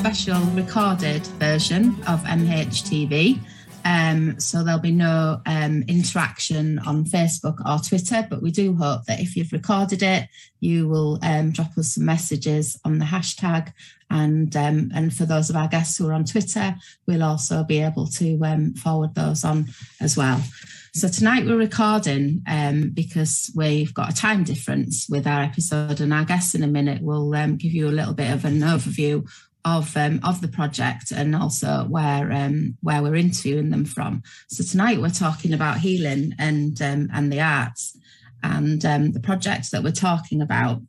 special recorded version of MHTV. Um, so there'll be no um, interaction on Facebook or Twitter, but we do hope that if you've recorded it, you will um, drop us some messages on the hashtag. And um, and for those of our guests who are on Twitter, we'll also be able to um, forward those on as well. So tonight we're recording um, because we've got a time difference with our episode, and our guests in a minute will give you a little bit of an overview of um, of the project and also where um, where we're interviewing them from. So tonight we're talking about healing and um, and the arts, and um, the project that we're talking about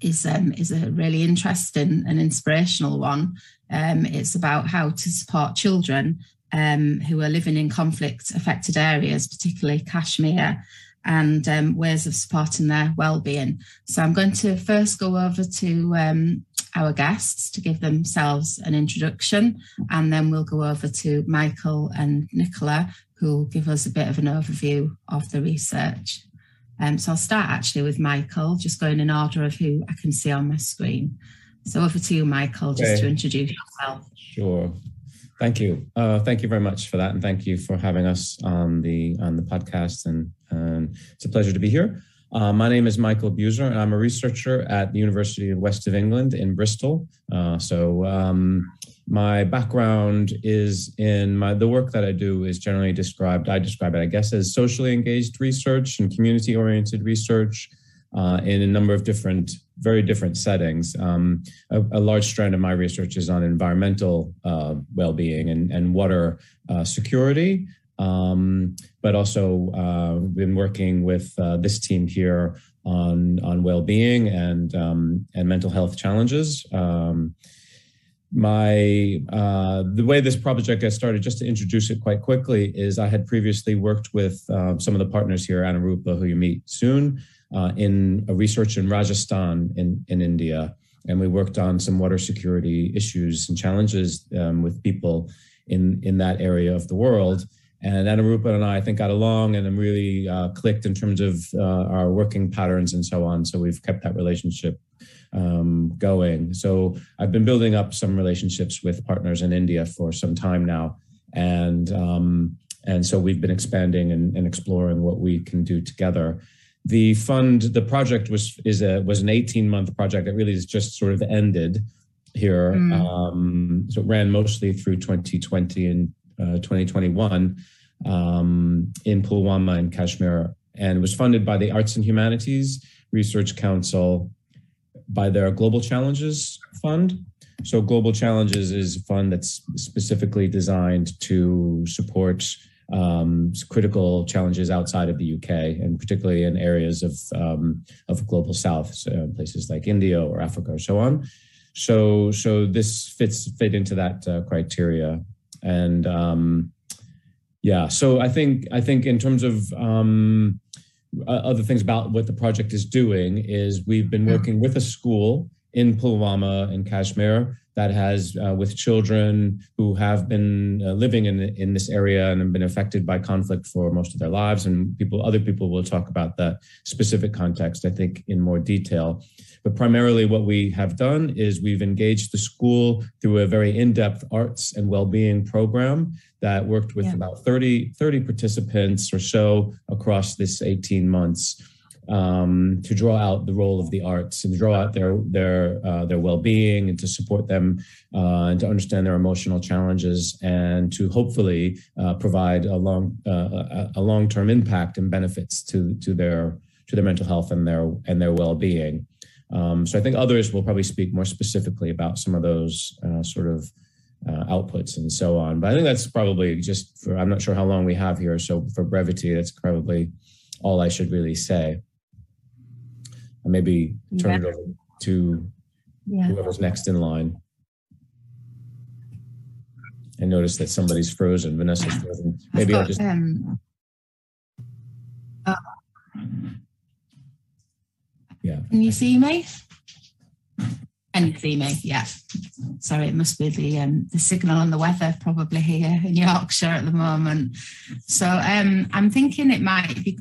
is um, is a really interesting and inspirational one. Um, it's about how to support children who are living in conflict affected areas, particularly Kashmir, and um, ways of supporting their well-being. So I'm going to first go over to um, our guests to give themselves an introduction, and then we'll go over to Michael and Nicola, who will give us a bit of an overview of the research. Um, so I'll start actually with Michael, just going in order of who I can see on my screen. So over to you, Michael, just okay. to introduce yourself. Sure. Thank you. Uh, thank you very much for that, and thank you for having us on the on the podcast. And, and it's a pleasure to be here. Uh, my name is Michael Buser, and I'm a researcher at the University of West of England in Bristol. Uh, so um, my background is in my the work that I do is generally described. I describe it, I guess, as socially engaged research and community oriented research uh, in a number of different, very different settings. Um, a, a, large strand of my research is on environmental uh, well-being and, and water uh, security, um, but also uh, been working with uh, this team here on on well-being and um, and mental health challenges. Um, my uh, the way this project got started, just to introduce it quite quickly, is I had previously worked with uh, some of the partners here, Anurupa, who you meet soon, uh, in a research in Rajasthan in, in India. And we worked on some water security issues and challenges um, with people in, in that area of the world. And Anurupa and I, I think, got along and really uh, clicked in terms of uh, our working patterns and so on. So we've kept that relationship um, going. So I've been building up some relationships with partners in India for some time now. And um, and so we've been expanding and, and exploring what we can do together the fund the project was is a was an 18 month project that really is just sort of ended here mm. um, so it ran mostly through 2020 and uh, 2021 um, in pulwama in kashmir and was funded by the arts and humanities research council by their global challenges fund so global challenges is a fund that's specifically designed to support um, critical challenges outside of the UK, and particularly in areas of um, of global South, so places like India or Africa or so on. So so this fits fit into that uh, criteria, and um, yeah. So I think I think in terms of um, other things about what the project is doing is we've been working with a school in Pulwama in Kashmir that has uh, with children who have been uh, living in in this area and have been affected by conflict for most of their lives. And people other people will talk about that specific context i think in more detail. But primarily what we have done is we've engaged the school through a very in-depth arts and well-being program that worked with yeah. about 30 30 participants or so across this 18 months um, to draw out the role of the arts and draw out their their uh, their well-being and to support them uh, and to understand their emotional challenges and to hopefully uh, provide a long uh, a long-term impact and benefits to to their to their mental health and their and their well-being. Um, so I think others will probably speak more specifically about some of those uh, sort of uh, outputs and so on. But I think that's probably just for I'm not sure how long we have here, so for brevity, that's probably all I should really say and maybe turn yeah. it over to yeah. whoever's next in line. I noticed that somebody's frozen. Vanessa's frozen. Maybe I'll just. Um, uh, yeah. Can you see me? Can you see me? Yeah. Sorry, it must be the um, the signal and the weather probably here in Yorkshire at the moment. So um, I'm thinking it might be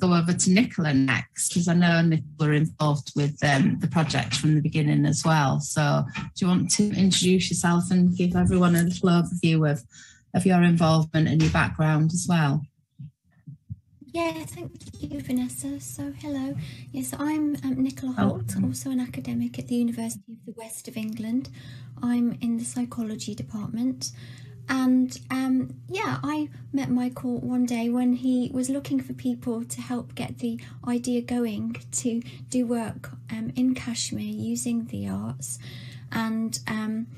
go over to Nicola next because I know Nicola were involved with um, the project from the beginning as well. So, do you want to introduce yourself and give everyone a little overview of, of your involvement and your background as well? Yeah, thank you, Vanessa. So, hello. Yes, I'm um, Nicola Holt, oh. also an academic at the University of the West of England. I'm in the psychology department. And um, yeah, I met Michael one day when he was looking for people to help get the idea going to do work um, in Kashmir using the arts. And um,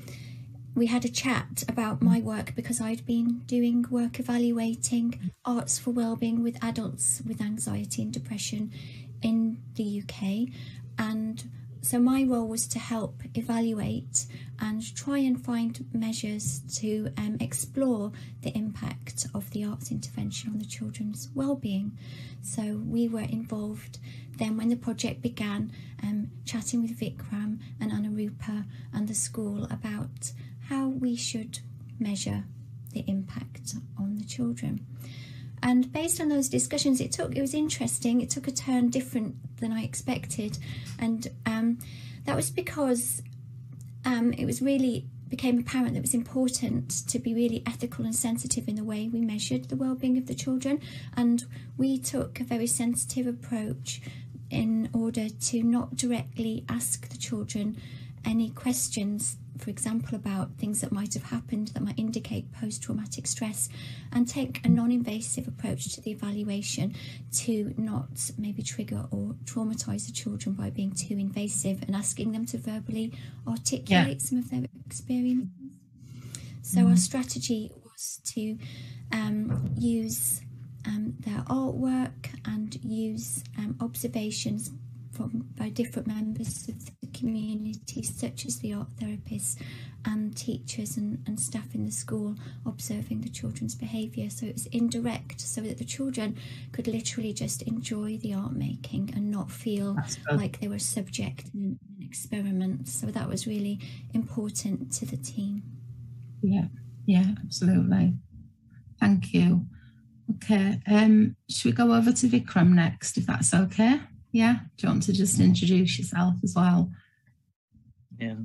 we had a chat about my work because I'd been doing work evaluating arts for wellbeing with adults with anxiety and depression in the UK. And so my role was to help evaluate and try and find measures to um, explore the impact of the arts intervention on the children's well-being. So we were involved then when the project began, um, chatting with Vikram and Anurupa and the school about how we should measure the impact on the children. And based on those discussions, it took it was interesting. It took a turn different than I expected, and um, that was because um, it was really became apparent that it was important to be really ethical and sensitive in the way we measured the well-being of the children, and we took a very sensitive approach in order to not directly ask the children any questions for example, about things that might have happened that might indicate post traumatic stress, and take a non invasive approach to the evaluation to not maybe trigger or traumatize the children by being too invasive and asking them to verbally articulate yeah. some of their experiences. So, mm-hmm. our strategy was to um, use um, their artwork and use um, observations from by different members of the community, such as the art therapists and teachers and, and staff in the school, observing the children's behaviour. So it was indirect, so that the children could literally just enjoy the art making and not feel like they were subject in an experiment. So that was really important to the team. Yeah, yeah, absolutely. Thank you. Okay, um, should we go over to Vikram next, if that's okay? Yeah, do you want to just introduce yourself as well? Yeah.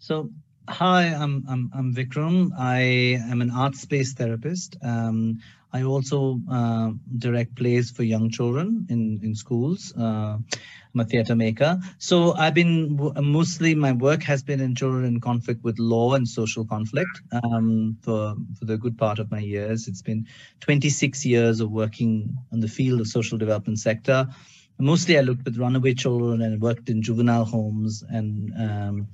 So hi, I'm I'm I'm Vikram. I am an arts based therapist. Um, I also uh, direct plays for young children in in schools. Uh, I'm a theater maker. So I've been mostly my work has been in children in conflict with law and social conflict um, for for the good part of my years. It's been 26 years of working on the field of social development sector mostly I looked with runaway children and worked in juvenile homes. And um,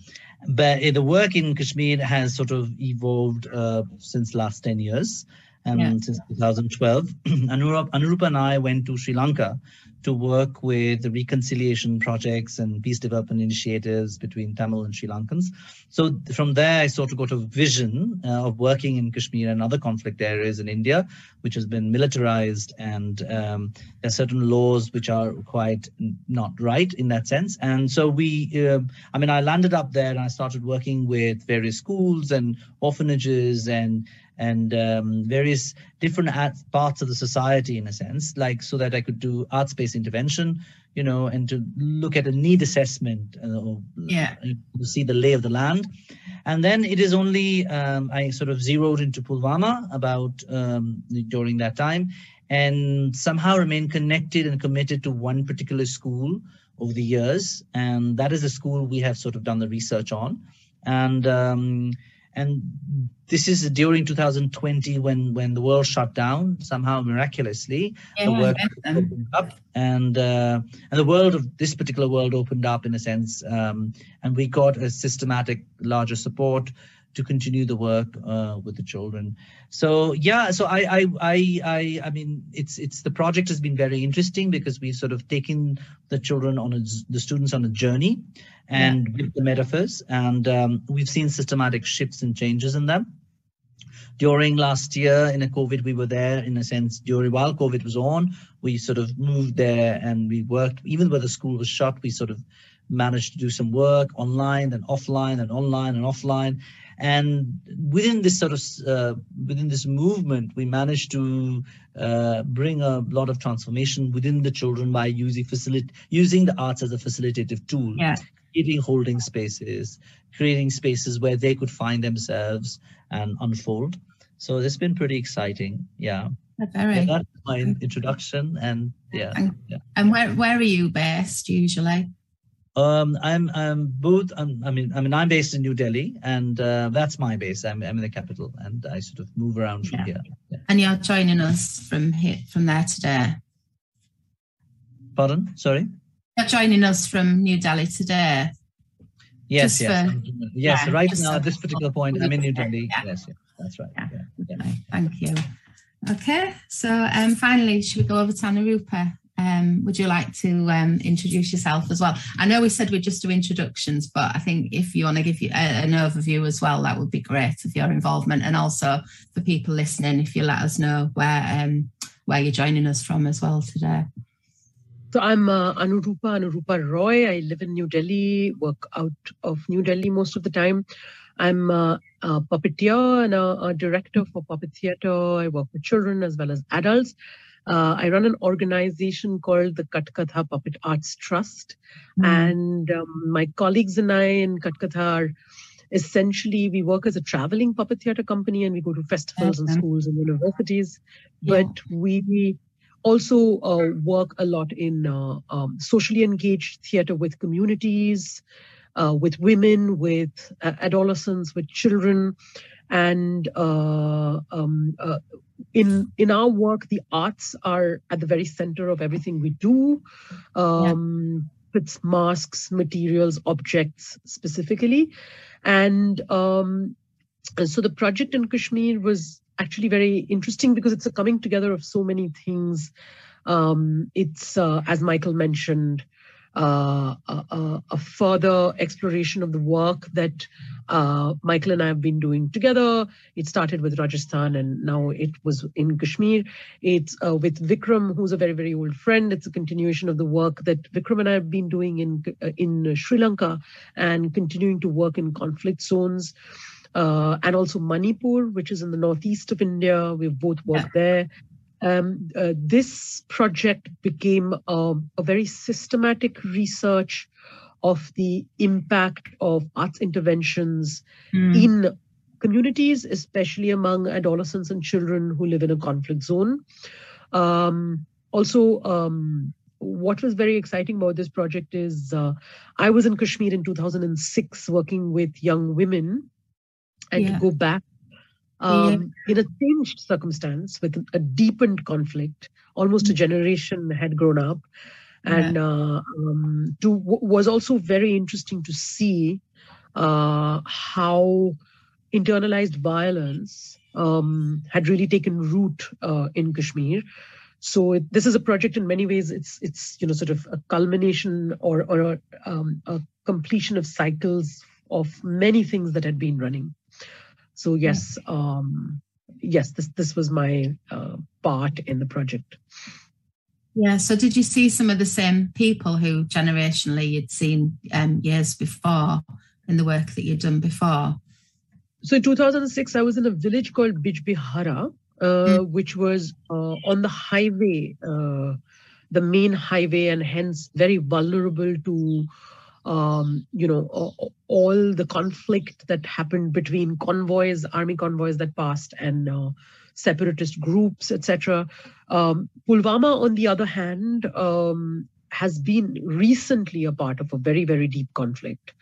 but the work in Kashmir has sort of evolved uh, since last 10 years. And yeah. since 2012, Anurup, Anurupa and I went to Sri Lanka to work with the reconciliation projects and peace development initiatives between Tamil and Sri Lankans. So from there, I sort of got a vision uh, of working in Kashmir and other conflict areas in India, which has been militarized, and um, there are certain laws which are quite not right in that sense. And so we, uh, I mean, I landed up there and I started working with various schools and orphanages and and um, various different parts of the society in a sense like so that i could do arts based intervention you know and to look at a need assessment uh, or yeah. to see the lay of the land. And then it is only um, i sort of zeroed into pulwama about um, during that time and somehow remain connected and committed to one particular school over the years. And that is the school we have sort of done the research on. And um, and this is during 2020 when when the world shut down somehow miraculously. Yeah, the work opened up and uh, and the world of this particular world opened up in a sense um, and we got a systematic larger support to continue the work uh, with the children. So yeah, so I, I I I I mean it's it's the project has been very interesting because we've sort of taken the children on a, the students on a journey and yeah. with the metaphors, and um, we've seen systematic shifts and changes in them. During last year in a COVID, we were there in a sense during while COVID was on, we sort of moved there and we worked even where the school was shut, we sort of managed to do some work online and offline and online and offline and within this sort of uh, within this movement, we managed to uh, bring a lot of transformation within the children by using facilitate using the arts as a facilitative tool. Yeah. Creating holding spaces, creating spaces where they could find themselves and unfold. So it's been pretty exciting. Yeah. Very. Yeah, that's my introduction, and yeah. And, yeah. and where where are you based usually? Um, I'm I'm both. I'm, I mean, I mean, I'm based in New Delhi, and uh, that's my base. I'm, I'm in the capital, and I sort of move around from Yeah. here. Yeah. And you're joining us from here from there today. Pardon? Sorry. You're joining us from New Delhi today. Yes, Just yes, for- yes. yeah, right now, at this particular point, I'm in New. Delhi. Yes, yes, that's right. Yeah. Okay, thank you. Okay, so um, finally, should we go over to Anurupa? Um, would you like to um, introduce yourself as well? I know we said we'd just do introductions, but I think if you want to give you a, an overview as well, that would be great of your involvement, and also for people listening, if you let us know where um, where you're joining us from as well today. So I'm uh, Anurupa, Anurupa Roy. I live in New Delhi, work out of New Delhi most of the time. I'm uh, a puppeteer and a, a director for puppet theater. I work with children as well as adults. Uh, I run an organization called the Katkatha Puppet Arts Trust. And um, my colleagues and I in Katkatha are essentially, we work as a traveling puppet theater company and we go to festivals and schools and universities Yeah. but we also uh, work a lot in uh, um, socially engaged theater with communities, uh, with women, with uh, adolescents, with children, and uh, um, uh, in in our work, the arts are at the very center of everything we do. Um, It's masks, materials, objects specifically, and um, and so the project in Kashmir was actually very interesting because it's a coming together of so many things. Um, it's, uh, as Michael mentioned, uh, a, a- a further exploration of the work that uh, Michael and I have been doing together. It started with Rajasthan and now it was in Kashmir. It's uh, with Vikram, who's a very, very old friend. It's a continuation of the work that Vikram and I have been doing in, uh, in Sri Lanka and continuing to work in conflict zones uh, and also Manipur, which is in the northeast of India. We've both worked there. Um, uh, this project became um, a very systematic research of the impact of arts interventions Mm. in communities, especially among adolescents and children who live in a conflict zone. Um, also, um, what was very exciting about this project is uh, I was in Kashmir in 2006 working with young women, and Yeah. to go back um, in a changed circumstance with a deepened conflict, almost a generation had grown up. And uh, um, to, w- was also very interesting to see uh, how internalized violence um, had really taken root uh, in Kashmir. So it, this is a project in many ways. It's it's you know sort of a culmination or or a, um, a completion of cycles of many things that had been running. So yes, um, yes, this this was my uh, part in the project. Yeah. So, did you see some of the same people who generationally you'd seen um, years before in the work that you'd done before? So in 2006, I was in a village called Bijbihara, uh, which was uh, on the highway, uh, the main highway, and hence very vulnerable to, um, you know, all the conflict that happened between convoys, army convoys that passed, and uh, separatist groups, etc. Um, Pulwama, on the other hand, um, has been recently a part of a very, very deep conflict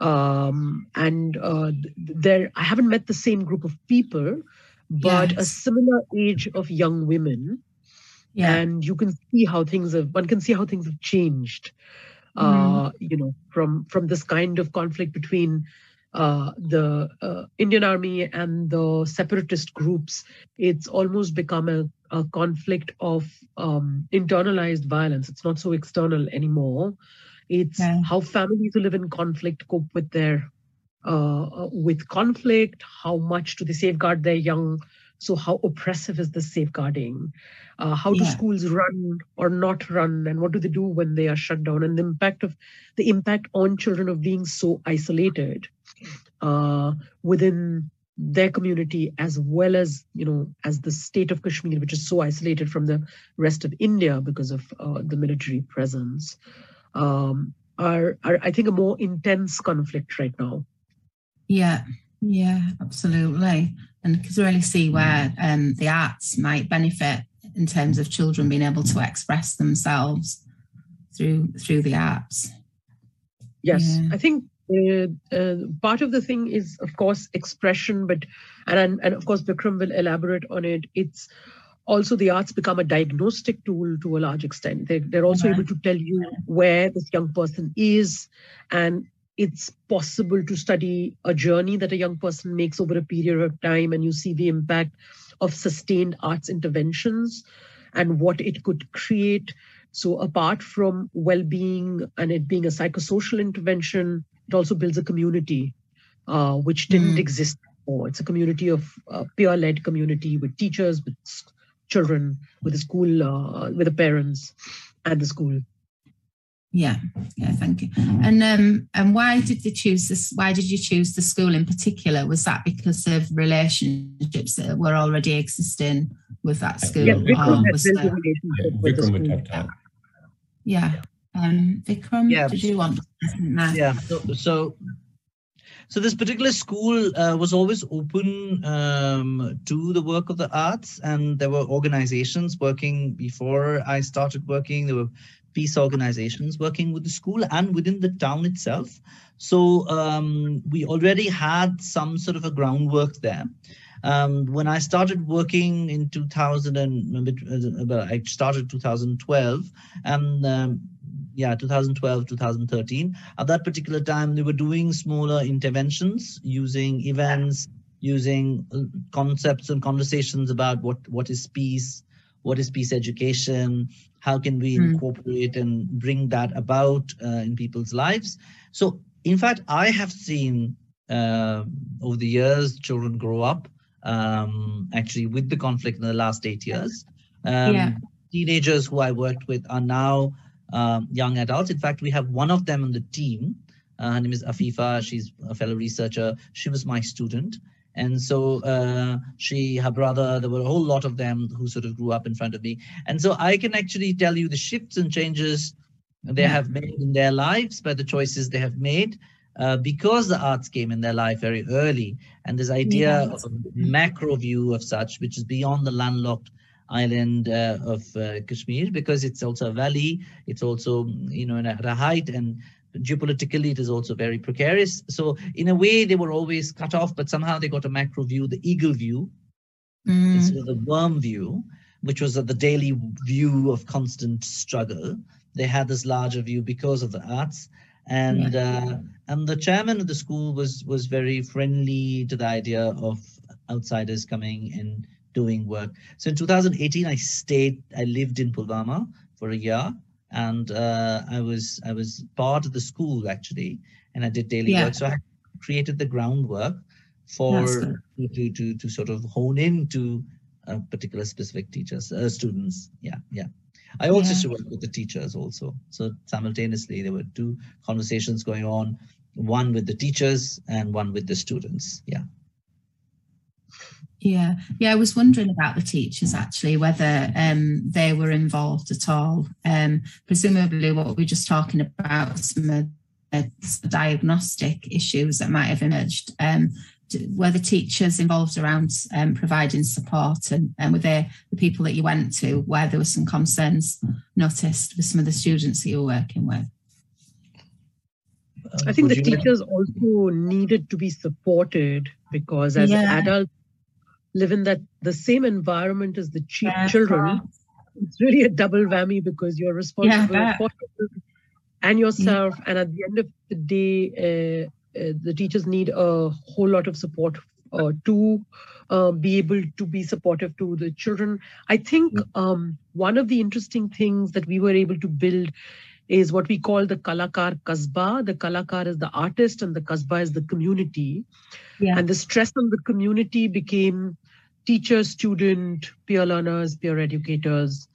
um, and uh, there I haven't met the same group of people, but a similar age of young women, Yeah. and you can see how things have. One can see how things have changed. Uh, you know, from from this kind of conflict between uh, the uh, Indian Army and the separatist groups, it's almost become a, a conflict of um, internalized violence. It's not so external anymore. It's Yeah. how families who live in conflict cope with their uh, uh, with conflict. How much do they safeguard their young? So how oppressive is this safeguarding? Uh, how do schools run or not run, and what do they do when they are shut down? And the impact of the impact on children of being so isolated. uh, within their community as well as you know as the state of kashmir which is so isolated from the rest of india because of uh, the military presence um, are, are i think a more intense conflict right now yeah yeah absolutely and can really see where um, the arts might benefit in terms of children being able to express themselves through through the arts yes yeah. i think uh, uh, part of the thing is, of course, expression, but and and of course, Vikram will elaborate on it. It's also the arts become a diagnostic tool to a large extent. They, they're also able to tell you where this young person is, and it's possible to study a journey that a young person makes over a period of time, and you see the impact of sustained arts interventions and what it could create. So, apart from well being and it being a psychosocial intervention, it also builds a community uh, which didn't mm. exist before. It's a community of uh, peer-led community with teachers, with children, with the school, uh, with the parents, and the school. Yeah, yeah, thank you. And um, and why did they choose this? Why did you choose the school in particular? Was that because of relationships that were already existing with that school? Yeah, Vikram had built a relationship with the school. Yeah. Um, Vikram, yeah. did you want? Yeah. So, so, so this particular school uh, was always open um, to the work of the arts, and there were organizations working before I started working. There were peace organizations working with the school and within the town itself. So um, we already had some sort of a groundwork there. Um, when I started working in 2000 and uh, I started 2012, and um, yeah 2012 2013 at that particular time they were doing smaller interventions using events using uh, concepts and conversations about what what is peace what is peace education how can we mm. incorporate and bring that about uh, in people's lives so in fact i have seen uh, over the years children grow up um, actually with the conflict in the last eight years um, yeah. teenagers who i worked with are now um, young adults. In fact, we have one of them on the team. Uh, her name is Afifa. She's a fellow researcher. She was my student. And so uh, she, her brother, there were a whole lot of them who sort of grew up in front of me. And so I can actually tell you the shifts and changes they yeah. have made in their lives by the choices they have made. Uh, because the arts came in their life very early, and this idea yeah. of a macro view of such, which is beyond the landlocked island uh, of uh, Kashmir because it's also a valley. It's also, you know, at a height and geopolitically it is also very precarious. So in a way they were always cut off, but somehow they got a macro view, the eagle view, mm. instead of the worm view, which was the daily view of constant struggle. They had this larger view because of the arts and yeah. uh, and the chairman of the school was was very friendly to the idea of outsiders coming and doing work. So in 2018, I stayed, I lived in Pulwama for a year and uh, I was I was part of the school actually, and I did daily yeah. work. So I created the groundwork for to, to to sort of hone in to a particular specific teachers uh, students. Yeah, yeah. I also yeah. used to work with the teachers also. So simultaneously, there were two conversations going on, one with the teachers and one with the students. Yeah. Yeah, yeah. I was wondering about the teachers actually, whether um, they were involved at all. Um, presumably, what we are just talking about, some of the diagnostic issues that might have emerged. Um, were the teachers involved around um, providing support, and, and were they the people that you went to where there were some concerns noticed with some of the students that you were working with? I think the teachers also needed to be supported because as yeah. adults live in that the same environment as the ch- yeah, children, it's really a double whammy because you're responsible yeah, for and yourself. Yeah. And at the end of the day, uh, uh, the teachers need a whole lot of support uh, to uh, be able to be supportive to the children. I think um, one of the interesting things that we were able to build is what we call the Kalakar Kasba. The Kalakar is the artist and the Kasba is the community. Yeah. And the stress on the community became teacher, student, peer learners, peer educators.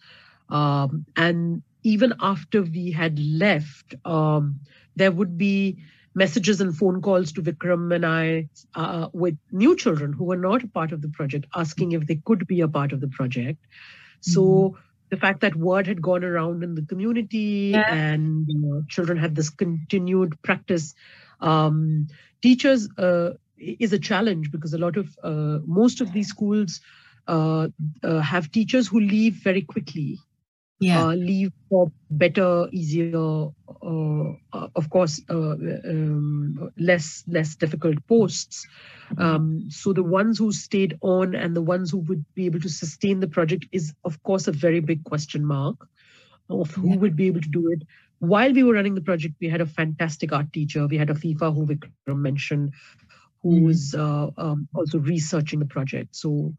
Um, and even after we had left, um, there would be messages and phone calls to Vikram and I uh, with new children who were not a part of the project, asking if they could be a part of the project. So mm-hmm. The fact that word had gone around in the community yeah. and you know, children had this continued practice, um, teachers uh, is a challenge because a lot of uh, most of these schools uh, uh, have teachers who leave very quickly yeah. Uh, leave for better, easier, uh, uh, of course, uh, um, less less difficult posts. Um, so the ones who stayed on and the ones who would be able to sustain the project is, of course, a very big question mark of who yeah. would be able to do it. While we were running the project, we had a fantastic art teacher. We had Afifa who Vikram mentioned, who mm-hmm. was uh, um, also researching the project. So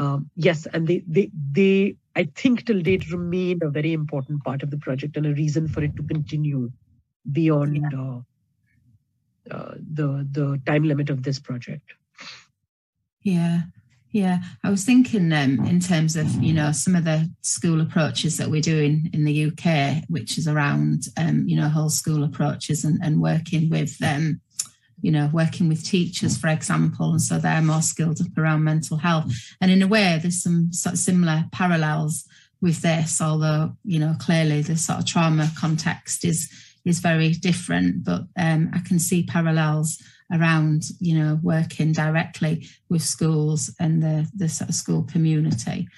um, yes, and they they they I think till date remain a very important part of the project and a reason for it to continue beyond yeah. uh, uh, the the time limit of this project. Yeah, yeah. I was thinking um, in terms of you know some of the school approaches that we're doing in the UK, which is around um, you know whole school approaches and, and working with um, you know, working with teachers, for example, and so they're more skilled up around mental health. And in a way, there's some sort of similar parallels with this, although you know clearly the sort of trauma context is is very different. But um, I can see parallels around you know working directly with schools and the the sort of school community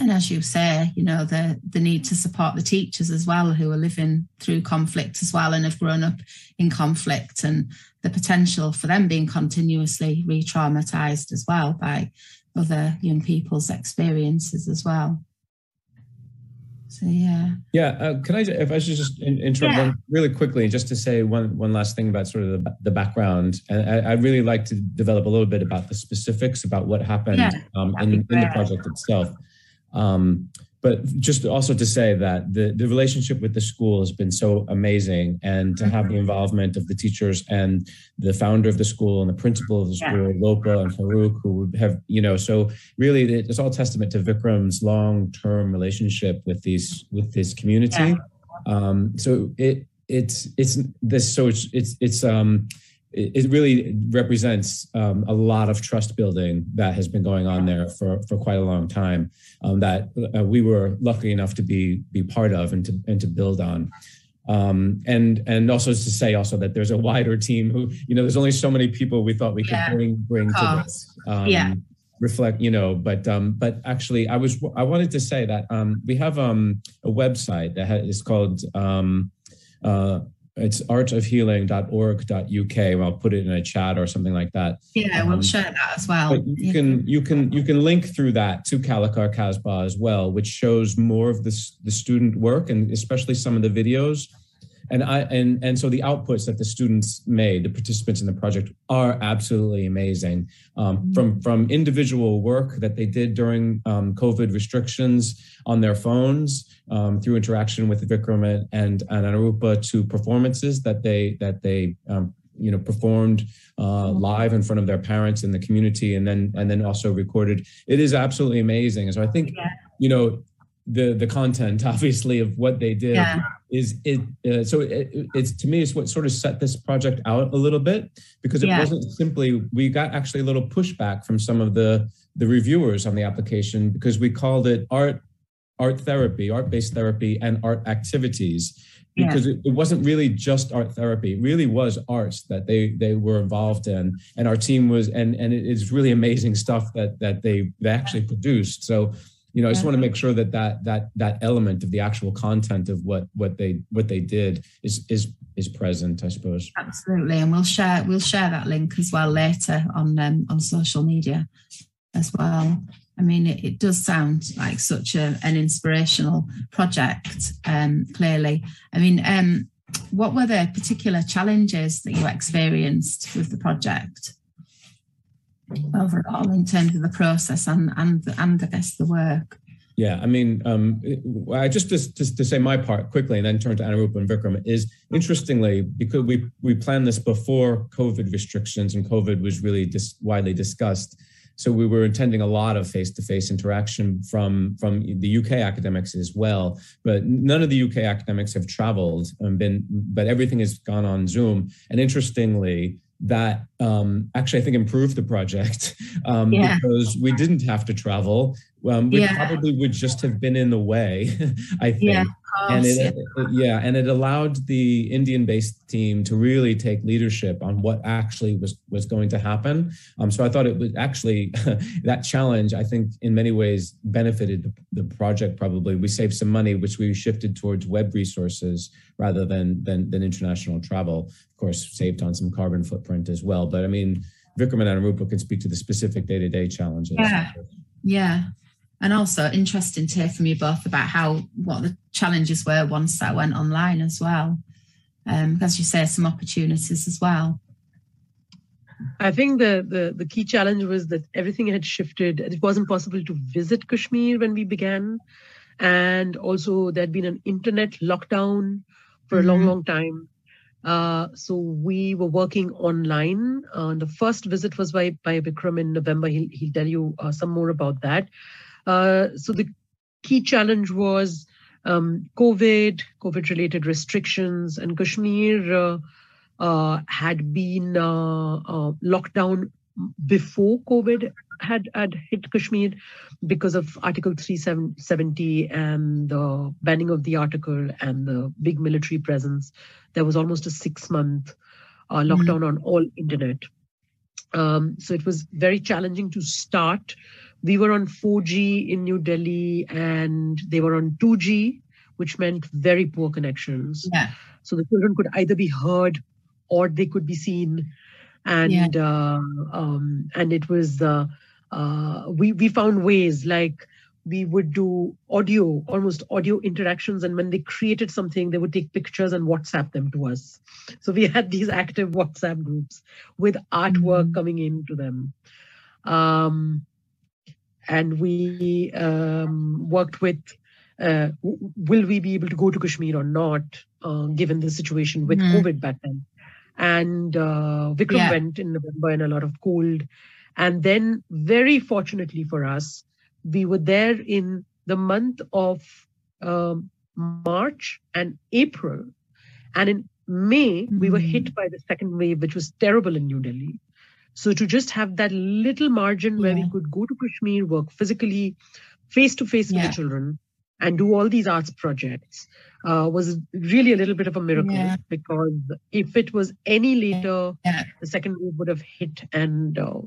and as you say, you know, the the need to support the teachers as well who are living through conflict as well and have grown up in conflict and the potential for them being continuously re-traumatized as well by other young people's experiences as well. So yeah. Yeah. Uh, can I, if I should just interrupt yeah. really quickly, just to say one one last thing about sort of the, the background, and I, I really like to develop a little bit about the specifics about what happened yeah, um, in, in the project itself. Um, but just also to say that the, the relationship with the school has been so amazing and to have the mm-hmm. involvement of the teachers and the founder of the school and the principal of the school, yeah. Lopa and Farouk, who have, you know, so really it's all testament to Vikram's long-term relationship with these, with this community. Yeah. Um, so it, it's, it's this, so it's, it's, it's, um, it really represents um, a lot of trust building that has been going on there for, for quite a long time um, that uh, we were lucky enough to be be part of and to and to build on. Um, and and also to say also that there's a wider team who you know there's only so many people we thought we yeah. could bring bring to this. Um, yeah. Reflect, you know, but um, but actually, I was I wanted to say that um, we have um, a website that is called um, uh, it's artofhealing.org.uk. I'll put it in a chat or something like that. Yeah, um, we'll share that as well. But you yeah. can you can you can link through that to Kalakar Kasbah as well, which shows more of this the student work and especially some of the videos and I and and so the outputs that the students made, the participants in the project, are absolutely amazing. Um, mm-hmm. From from individual work that they did during um, COVID restrictions on their phones, um, through interaction with Vikram and and Anurupa, to performances that they that they um, you know performed uh, mm-hmm. live in front of their parents in the community, and then and then also recorded. It is absolutely amazing. So I think yeah. you know the the content obviously of what they did yeah. is it uh, so it, it's to me it's what sort of set this project out a little bit because it yeah. wasn't simply we got actually a little pushback from some of the the reviewers on the application because we called it art art therapy art based therapy and art activities because yeah. it, it, wasn't really just art therapy it really was arts that they they were involved in and our team was and and it's really amazing stuff that that they they actually produced so you know, I just want to make sure that that that that element of the actual content of what what they what they did is is is present, I suppose. Absolutely, and we'll share we'll share that link as well later on um, on social media as well. I mean, it, it does sound like such a, an inspirational project. Um, clearly, I mean, um, what were the particular challenges that you experienced with the project? Overall in terms of the process and and and I guess the work. Yeah, I mean, um, I just, just to say my part quickly, and then turn to Anurupa and Vikram is interestingly because we we planned this before COVID restrictions and COVID was really just widely discussed. so we were intending a lot of face-to-face interaction from from the UK academics as well. But none of the UK academics have traveled and been, but everything has gone on Zoom. And interestingly, that um, actually I think improved the project um, yeah. because we didn't have to travel. Um, we yeah. probably would just have been in the way, I think. Yeah and it, it, yeah, and it allowed the Indian-based team to really take leadership on what actually was was going to happen. Um, so I thought it was actually that challenge. I think in many ways benefited the project. Probably we saved some money, which we shifted towards web resources rather than than, than international travel. Of course, saved on some carbon footprint as well. But I mean, Vikram and Anurupa can speak to the specific day-to-day challenges. Yeah, yeah and also interesting to hear from you both about how what the challenges were once that went online as well um, as you say some opportunities as well i think the, the the key challenge was that everything had shifted it wasn't possible to visit kashmir when we began and also there'd been an internet lockdown for mm-hmm. a long mm-hmm. long time uh, so we were working online. Uh, the first visit was by by Vikram in November. He'll, he'll tell you uh, some more about that. Uh, so the key challenge was um, COVID, COVID related restrictions, and Kashmir uh, uh, had been uh, uh, locked down before COVID had, had hit Kashmir because of Article 370 and the banning of the article and the big military presence. There was almost a six month uh, lockdown mm-hmm. on all internet. Um, so it was very challenging to start we were on 4G in New Delhi and they were on 2G, which meant very poor connections. Yeah. So the children could either be heard or they could be seen. And yeah. uh, um, and it was uh, uh, we we found ways like we would do audio, almost audio interactions, and when they created something, they would take pictures and WhatsApp them to us. So we had these active WhatsApp groups with artwork mm-hmm. coming into them. Um, and we um, worked with uh, will we be able to go to Kashmir or not, uh, given the situation with mm. COVID back then. And uh, Vikram yeah. went in November in a lot of cold. And then, very fortunately for us, we were there in the month of um, March and April. And in May, mm. we were hit mm. by the second wave, which was terrible in New Delhi. So to just have that little margin where we could go to Kashmir, work physically, face to face with the children, and do all these arts projects uh, was really a little bit of a miracle yeah. because if it was any later, yeah. the second wave would have hit and uh,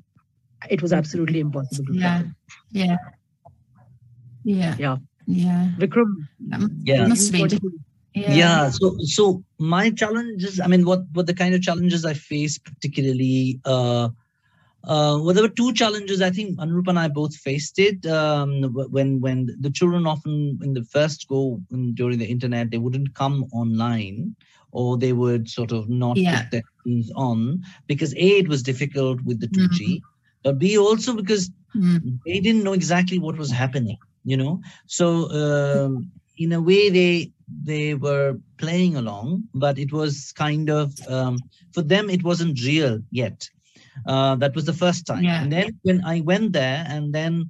it was absolutely impossible to yeah. yeah. Yeah. Yeah. Yeah. Vikram. Yeah. Must have been. Yeah. yeah. So so my challenges, I mean, what what the kind of challenges I face particularly uh uh, well, there were two challenges. I think Anurup and I both faced it. Um, when when the children often in the first go during the internet, they wouldn't come online, or they would sort of not yeah. put their phones on because a it was difficult with the 2G, mm-hmm. but b also because mm-hmm. they didn't know exactly what was happening. You know, so um, in a way they they were playing along, but it was kind of um, for them it wasn't real yet. Uh, that was the first time, yeah. and then when I went there, and then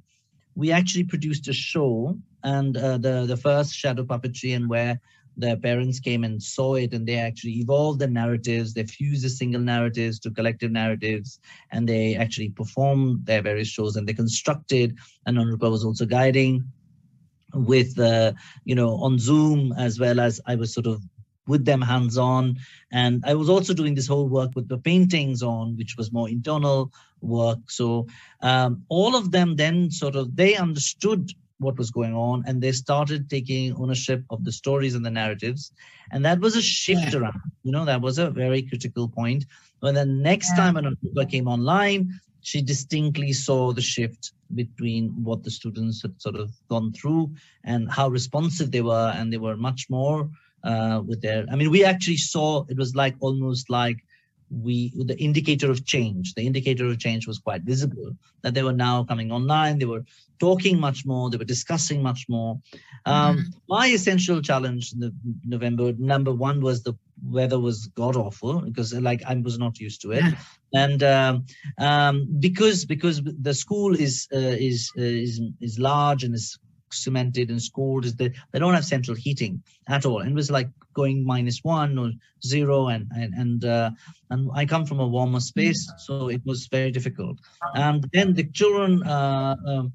we actually produced a show, and uh, the the first shadow puppetry, and where their parents came and saw it, and they actually evolved the narratives. They fused the single narratives to collective narratives, and they actually performed their various shows, and they constructed. And Anurupa was also guiding with uh, you know on zoom as well as i was sort of with them hands on and i was also doing this whole work with the paintings on which was more internal work so um, all of them then sort of they understood what was going on and they started taking ownership of the stories and the narratives and that was a shift yeah. around you know that was a very critical point when the next yeah. time Anurupa came online she distinctly saw the shift between what the students had sort of gone through and how responsive they were and they were much more uh, with their i mean we actually saw it was like almost like we the indicator of change the indicator of change was quite visible that they were now coming online they were talking much more they were discussing much more um, mm-hmm. my essential challenge in the november number one was the weather was god awful because like I was not used to it, yeah. and um, um, because because the school is uh, is uh, is is large and is cemented and schooled is that they don't have central heating at all. And it was like going minus one or zero and and and, uh, and i come from a warmer space so it was very difficult. And then the children uh, um,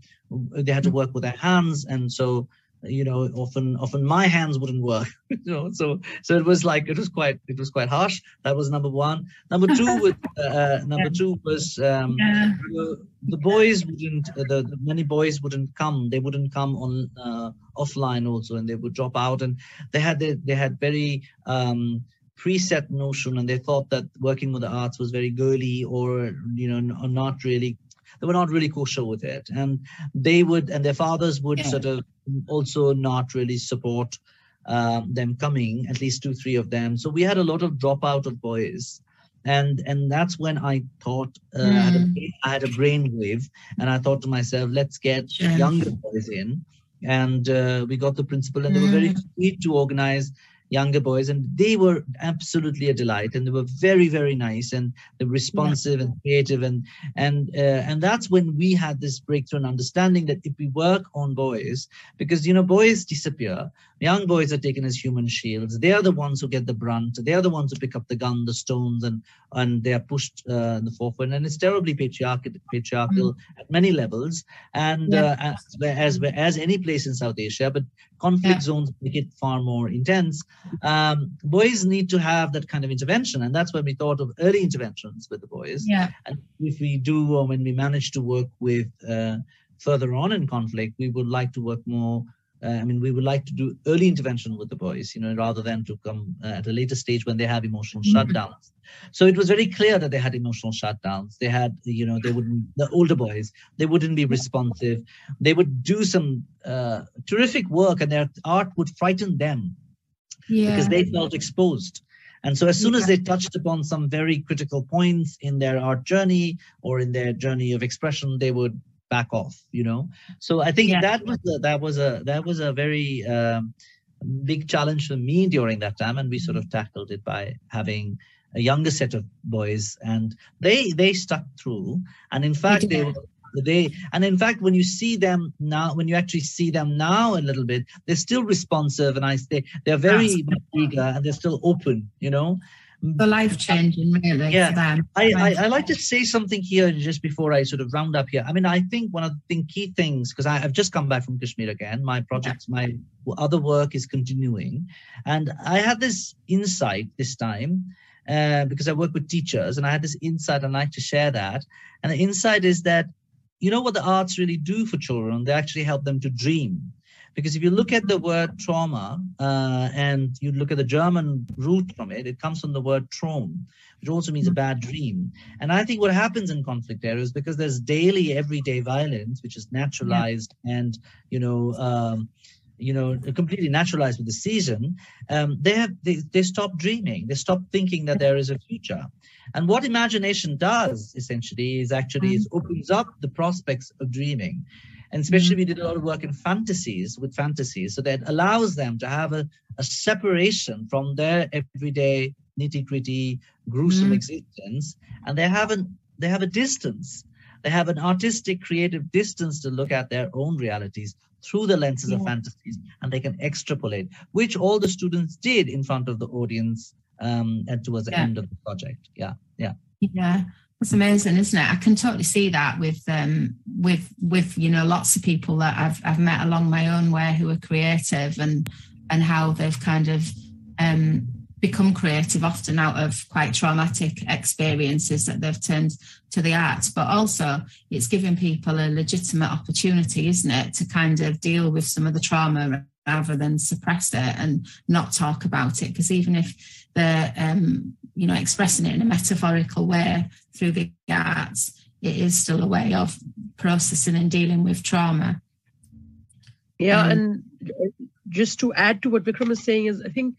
they had to work with their hands. And so you know often often my hands wouldn't work you know so so it was like it was quite it was quite harsh. That was number one. Number two was uh, uh, number two was um yeah. the, the, boys wouldn't uh, the, the, many boys wouldn't come. They wouldn't come on uh, offline also and they would drop out. And they had they, they had very um preset notion and they thought that working with the arts was very girly or you know or not really they were not really kosher with it and they would and their fathers would yeah. sort of also not really support um, them coming at least two three of them so we had a lot of dropout of boys and and that's when i thought uh, mm. I, had a, hmm. Had a brainwave and i thought to myself let's get younger boys in and uh, we got the principal and mm. they were very hmm. sweet to organize younger boys and they were absolutely a delight and they were very very nice and they responsive yeah. and creative and and uh, and that's when we had this breakthrough and understanding that if we work on boys because you know boys disappear young boys are taken as human shields they are the ones who get the brunt they are the ones who pick up the gun the stones and and they are pushed uh, in the forefront and it's terribly patriarchal patriarchal mm. at many levels and yeah. uh, as, as as any place in south asia but conflict yeah. zones make it far more intense. Um, boys need to have that kind of intervention and that's when we thought of early interventions with the boys. Yeah. And if we do or when we manage to work with uh, further on in conflict we would like to work more I mean, we would like to do early intervention with the boys, you know, rather than to come uh, at a later stage when they have emotional mm-hmm. shutdowns. So it was very clear that they had emotional shutdowns. They had, you know, they wouldn't, the older boys, they wouldn't be responsive. They would do some uh, terrific work and their art would frighten them yeah. because they felt exposed. And so as soon yeah. as they touched upon some very critical points in their art journey or in their journey of expression, they would back off you know? So i think yeah. that was a, that was a that was a very um, big challenge for me during that time and we sort of tackled it by having a younger set of boys and they they stuck through. And in fact they they and in fact when you see them now when you actually see them now a little bit they're still responsive and i say they're very eager and they're still open you know the life changing really yeah. I, I, I like to say something here just before i sort of round up here. I mean i think one of the key things because i've just come back from kashmir again. My projects my other work is continuing. And i had this insight this time uh, because i work with teachers and i had this insight and i like to share that. And the insight is that you know what the arts really do for children? They actually help them to dream because if you look at the word trauma uh, and you look at the German root from it, it comes from the word traum, which also means a bad dream. And I think what happens in conflict areas because there's daily, everyday violence, which is naturalized yeah. and you know. Um, you know, completely naturalized with the season, um, they have they, they stop dreaming. They stop thinking that there is a future. And what imagination does essentially is actually mm-hmm. is opens up the prospects of dreaming. And especially, we did a lot of work in fantasies with fantasies. So that allows them to have a, a separation from their everyday nitty gritty, gruesome mm. existence. And they have, an, they have a distance. They have an artistic, creative distance to look at their own realities through the lenses yeah. of fantasies. And they can extrapolate, which all the students did in front of the audience um, and towards the yeah. end of the project. Yeah. Yeah. Yeah. That's amazing, isn't it? I can totally see that with um, with with you know lots of people that I've I've met along my own way who are creative and and how they've kind of um, become creative often out of quite traumatic experiences that they've turned to the arts. But also, it's giving people a legitimate opportunity, isn't it, to kind of deal with some of the trauma rather than suppress it and not talk about it. Because even if they're um, you know expressing it in a metaphorical way through the arts it is still a way of processing and dealing with trauma. Yeah um, and just to add to what vikram is saying is i think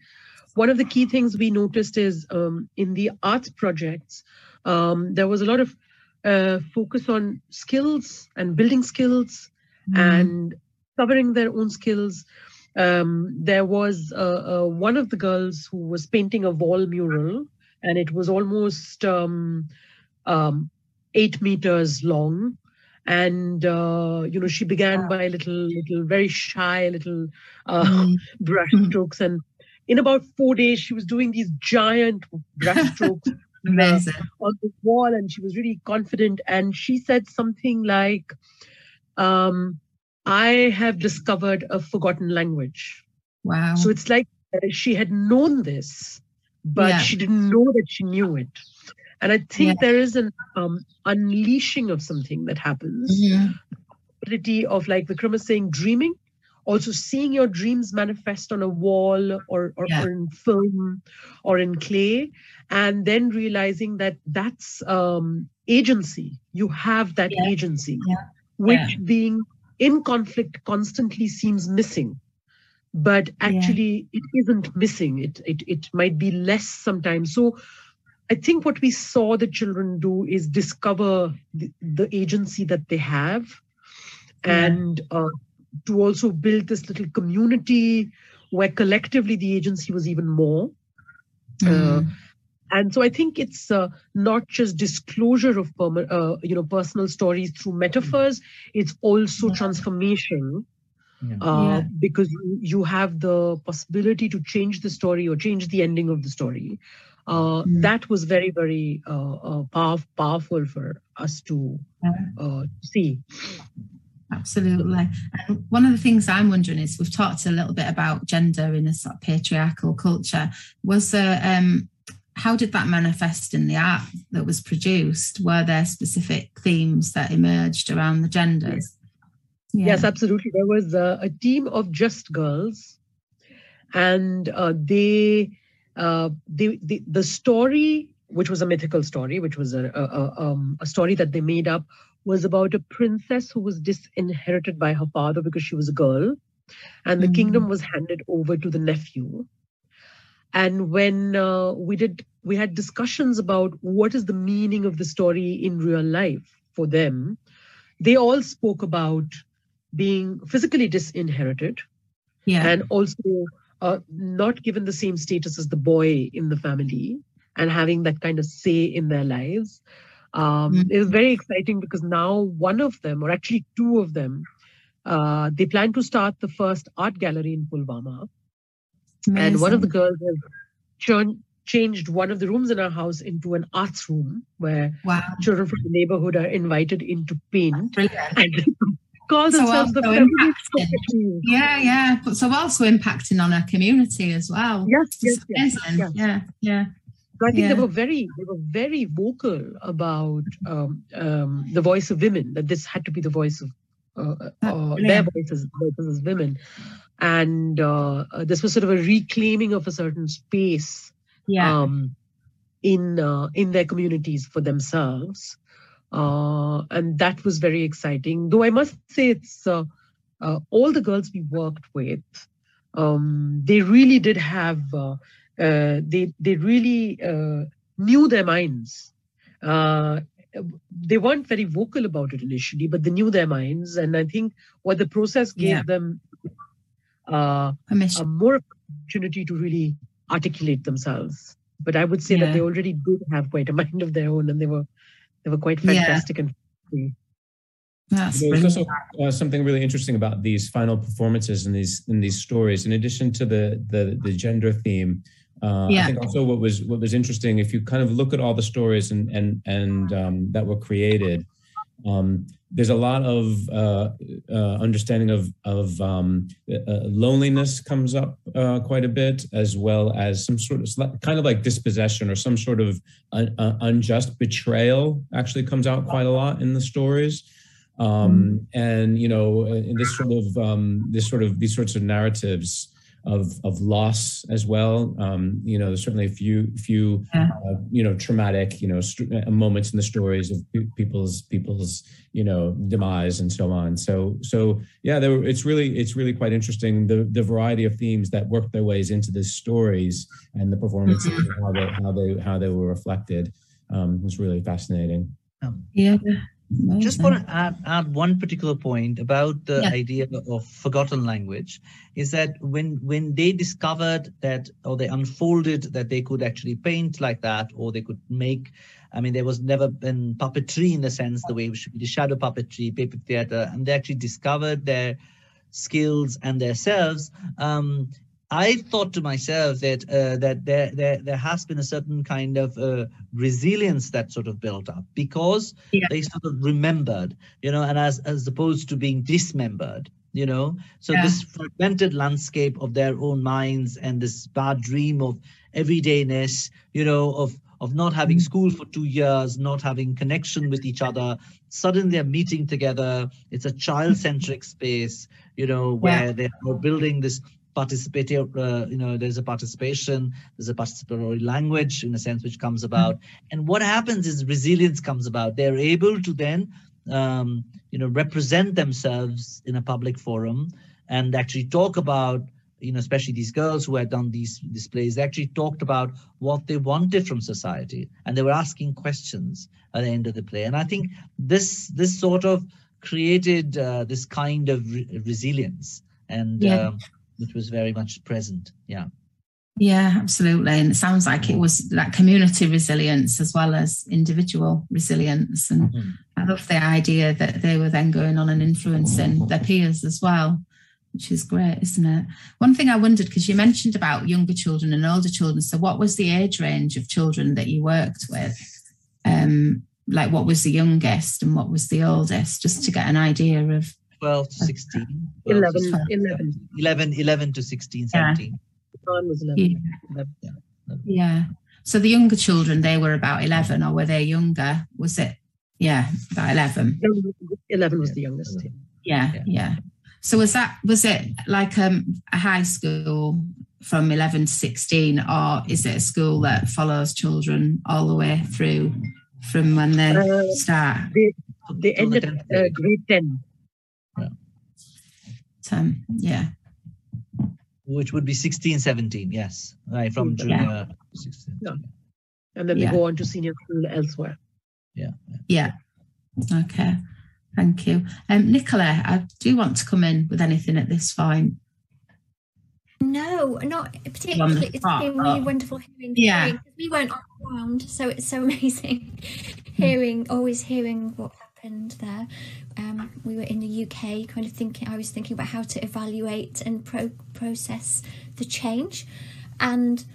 one of the key things we noticed is um, in the arts projects um, there was a lot of uh, focus on skills and building skills mm. and covering their own skills. Um, there was uh, uh, one of the girls who was painting a wall mural, and it was almost um, um, eight meters long. And uh, you know, she began by little, little, very shy, little uh, mm. brush strokes, and in about four days, she was doing these giant brush strokes on the wall, and she was really confident. And she said something like, um, "I have discovered a forgotten language." Wow! So it's like she had known this, but yeah. she didn't know that she knew it. And I think yeah. there is an um, unleashing of something that happens. Mm-hmm. Of like Vikram is saying, dreaming, also seeing your dreams manifest on a wall or, or, yeah. or, in film or in clay, and then realizing that that's um, agency. You have that yeah. agency, which being in conflict constantly seems missing but actually yeah. it isn't missing it, it it might be less sometimes so I think what we saw the children do is discover the, the agency that they have yeah. and uh, to also build this little community where collectively the agency was even more. Mm. Uh, and so I think it's uh, not just disclosure of uh, you know personal stories through metaphors; it's also yeah. transformation. Yeah. Uh, yeah. Because you, you have the possibility to change the story or change the ending of the story. Uh, mm. that was very very uh, uh, power, powerful for us to uh, see. Absolutely. And one of the things i'm wondering is we've talked a little bit about gender in a sort of patriarchal culture. Was there um, how did that manifest in the art that was produced? Were there specific themes that emerged around the genders yeah. yes absolutely there was a, a, team of just girls and uh, they uh, the, the the story, which was a mythical story, which was a a, um, a story that they made up, was about a princess who was disinherited by her father because she was a girl, and the mm. kingdom was handed over to the nephew. And when uh, we did, we had discussions about what is the meaning of the story in real life for them. They all spoke about being physically disinherited, yeah, and also uh, not given the same status as the boy in the family and having that kind of say in their lives. Um, mm-hmm. It very exciting because now one of them, or actually two of them, uh, they plan to start the first art gallery in Pulwama. Amazing. And one of the girls has churn, changed one of the rooms in our house into an arts room where wow. children from the neighborhood are invited in to paint. And call so themselves the impacting. Yeah, yeah. But so also impacting on our community as well. Yes, yes, yes, yes, Yeah, yeah. So I think yeah. they were very, they were very vocal about um, um, the voice of women. That this had to be the voice of uh, uh, their voices, voices as women, and uh, this was sort of a reclaiming of a certain space. Yeah. Um, in uh, in their communities for themselves, uh, and that was very exciting. Though I must say, it's uh, uh, all the girls we worked with. Um, they really did have. Uh, uh, they they really uh, knew their minds. they weren't very vocal about it initially, but they knew their minds, and I think what the process gave yeah. them a more opportunity to really articulate themselves. But I would say yeah. that they already did have quite a mind of their own, and they were they were quite fantastic yeah. and Yes, There's also uh, something really interesting about these final performances and these in these stories. In addition to the the, the gender theme, uh, yeah. I think also what was what was interesting, if you kind of look at all the stories and and and um, that were created, um, there's a lot of uh, uh, understanding of of um, uh, loneliness comes up uh, quite a bit, as well as some sort of kind of like dispossession or some sort of un- uh, unjust betrayal. Actually, comes out quite a lot in the stories, um, mm. and you know, in this sort of um, this sort of these sorts of narratives of of loss as well. Um, you know, there's certainly a few few yeah. uh, you know traumatic you know st- uh, moments in the stories of people's people's you know demise and so on. So so yeah, were, it's really it's really quite interesting the the variety of themes that work their ways into the stories and the performances mm-hmm. and how they how they how they were reflected um, was really fascinating. Yeah. Just want to add, add one particular point about the Yeah. idea of forgotten language is that when when they discovered that or they unfolded that they could actually paint like that or they could make i mean there was never been puppetry in the sense the way we should be the shadow puppetry paper theater and they actually discovered their skills and their selves um, I thought to myself that uh, that there, there there has been a certain kind of uh, resilience that sort of built up because Yeah. they sort of remembered, you know, and as as opposed to being dismembered, you know. So Yeah. this fragmented landscape of their own minds and this bad dream of everydayness, you know, of of not having school for two years, not having connection with each other. Suddenly they're meeting together. It's a child-centric space, you know, where they're building this participative, uh, you know, there's a participation, there's a participatory language in a sense which comes about. And what happens is resilience comes about. They're able to then, um, you know, represent themselves in a public forum and actually talk about, you know, especially these girls who had done these displays, they actually talked about what they wanted from society and they were asking questions at the end of the play. And I think this this sort of created uh, this kind of re- resilience and Yeah. um, which was very much present. Yeah. Yeah, absolutely. And it sounds like it was that community resilience as well as individual resilience. And Mhm. I love the idea that they were then going on and influencing their peers as well, which is great, isn't it? One thing I wondered, because you mentioned about younger children and older children. So, what was the age range of children that you worked with? Um, like, what was the youngest and what was the oldest, just to get an idea of 12 to 16. 12 to 11, 11. 11, 11 to 16, Yeah. 17. John was 11. Yeah. Yeah. So the younger children, they were about 11 or were they younger? Was it? Yeah, about 11. 11 was the youngest. yeah. Yeah, Yeah. yeah. So was that, was it like um, a high school from 11 to 16 or is it a school that follows children all the way through from when they Uh, start? They Till the ended uh, grade. grade 10. Um, yeah, which would be 16, 17. Yes. Right. From Yeah. junior to 16. Yeah. And then Yeah. they go on to senior school elsewhere. Yeah. yeah. Okay, thank you. Um, Nicola, I do want to come in with anything at this point. No, not particularly. It's been really but- wonderful hearing. Yeah. hearing- we weren't on the ground, so it's so amazing hearing, always hearing what happened there. Um, we were in the UK, kind of thinking. I was thinking about how to evaluate and pro- process the change, and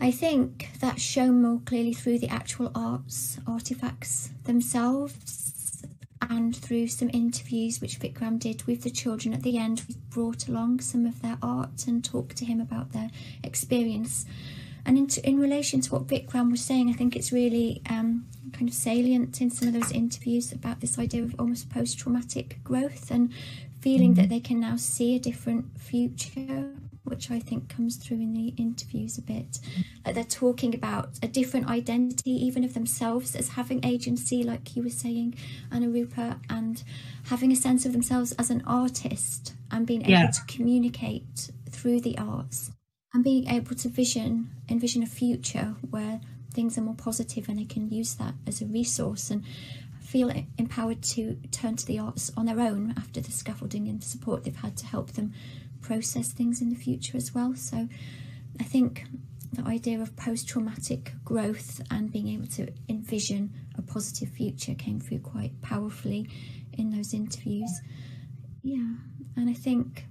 I think that's shown more clearly through the actual arts artifacts themselves and through some interviews which Vikram did with the children at the end. We brought along some of their art and talked to him about their experience. And in, in relation to what Vikram was saying, I think it's really um, kind of salient in some of those interviews about this idea of almost post traumatic growth and feeling that they can now see a different future, which I think comes through in the interviews a bit. Like they're talking about a different identity, even of themselves as having agency, like you were saying, Anurupa, and having a sense of themselves as an artist and being able Yeah. to communicate through the arts and being able to vision envision a future where things are more positive and they can use that as a resource and feel empowered to turn to the arts on their own after the scaffolding and support they've had to help them process things in the future as well. So i think the idea of post-traumatic growth and being able to envision a positive future came through quite powerfully in those interviews. Yeah and i think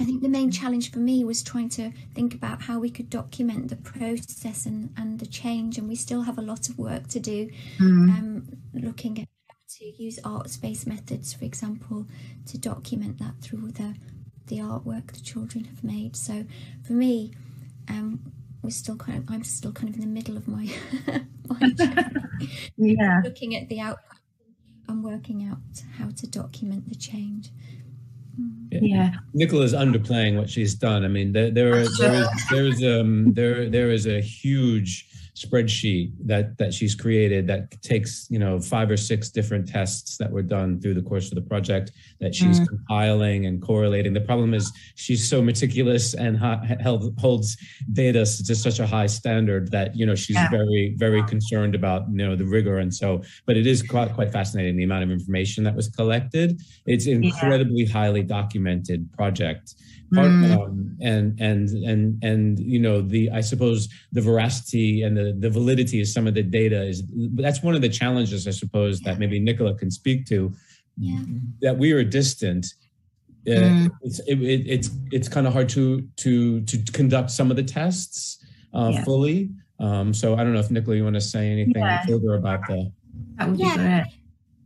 I think the main challenge for me was trying to think about how we could document the process and, and the change, and we still have a lot of work to do. Um, looking at how to use arts-based methods, for example, to document that through the the artwork the children have made. So, for me, um, we're still kind of I'm still kind of in the middle of my, my Yeah. looking at the output and working out how to document the change. Yeah. Nicola's underplaying what she's done. I mean, there there, there is there is um there there is a huge spreadsheet that that she's created that takes you know five or six different tests that were done through the course of the project that she's mm. compiling and correlating. The problem is she's so meticulous and held, holds data to such a high standard that you know she's yeah. very very concerned about you know the rigor and so. But it is quite quite fascinating the amount of information that was collected. It's incredibly yeah. highly documented project mm. um, and and and and you know the I suppose the veracity and the the validity of some of the data is that's one of the challenges I suppose that maybe Nicola can speak to. Yeah. That we are distant. Uh, mm. It's it, it, it's it's kind of hard to to to conduct some of the tests uh, yeah. fully. Um, so I don't know if Nicola, you want to say anything yeah. further about the. That would yeah. be great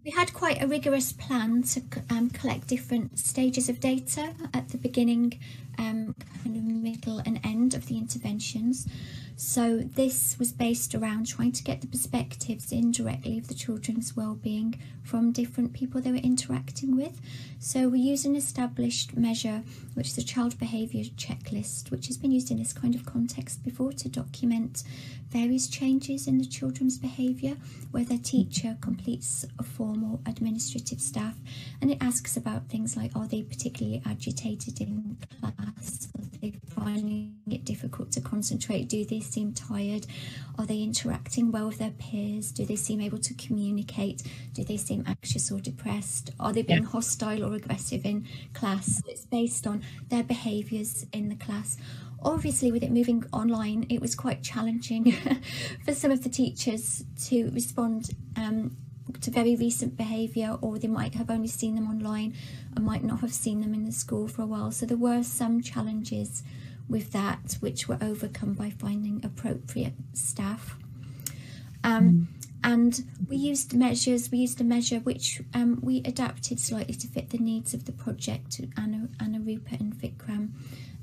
we had quite a rigorous plan to um, collect different stages of data at the beginning, um, kind of middle and end of the interventions. So this was based around trying to get the perspectives indirectly of the children's well-being from different people they were interacting with. So we used an established measure, which is a child behaviour checklist, which has been used in this kind of context before to document various changes in the children's behaviour, where their teacher completes a formal administrative staff, and it asks about things like are they particularly agitated in class, are they finding it difficult to concentrate, do they seem tired, are they interacting well with their peers, do they seem able to communicate, do they seem anxious or depressed, are they being yeah. hostile or aggressive in class. It's based on their behaviours in the class obviously with it moving online it was quite challenging for some of the teachers to respond um, to very recent behaviour or they might have only seen them online and might not have seen them in the school for a while so there were some challenges with that which were overcome by finding appropriate staff um, mm. And we used measures we used a measure which um, we adapted slightly to fit the needs of the project Anna, Anurupa and Vikram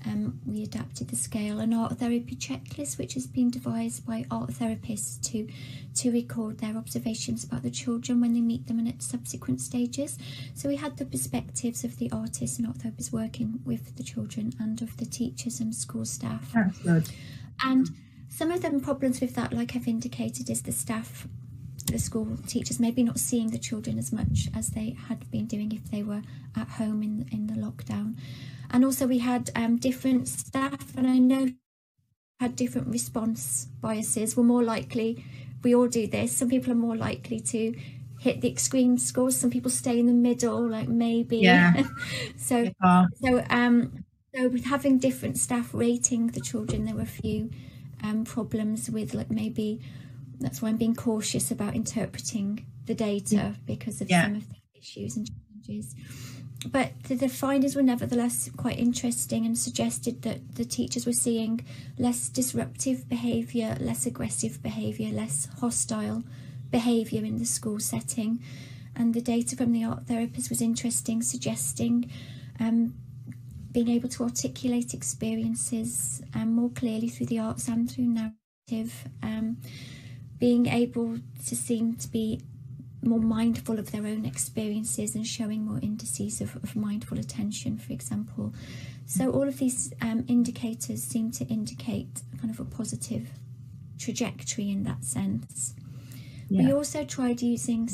um, we adapted the scale and art therapy checklist, which has been devised by art therapists to to record their observations about the children when they meet them and at subsequent stages. So we had the perspectives of the artists and art therapists working with the children and of the teachers and school staff. And some of the problems with that, like I've indicated, is the staff the school teachers maybe not seeing the children as much as they had been doing if they were at home in in the lockdown. And also we had um, different staff and i know had different response biases. Were more likely we all do this. Some people are more likely to hit the extreme scores. Some people stay in the middle like maybe. Yeah. So yeah. so um so with having different staff rating the children there were a few um problems with like maybe that's why i'm being cautious about interpreting the data yeah. because of yeah. some of the issues and challenges but the, the, findings were nevertheless quite interesting and suggested that the teachers were seeing less disruptive behaviour, less aggressive behaviour, less hostile behaviour in the school setting. And the data from the art therapist was interesting, suggesting um, being able to articulate experiences um, more clearly through the arts and through narrative, um, being able to seem to be more mindful of their own experiences and showing more indices of, of mindful attention, for example. So, all of these um, indicators seem to indicate kind of a positive trajectory in that sense. Yeah. We also tried using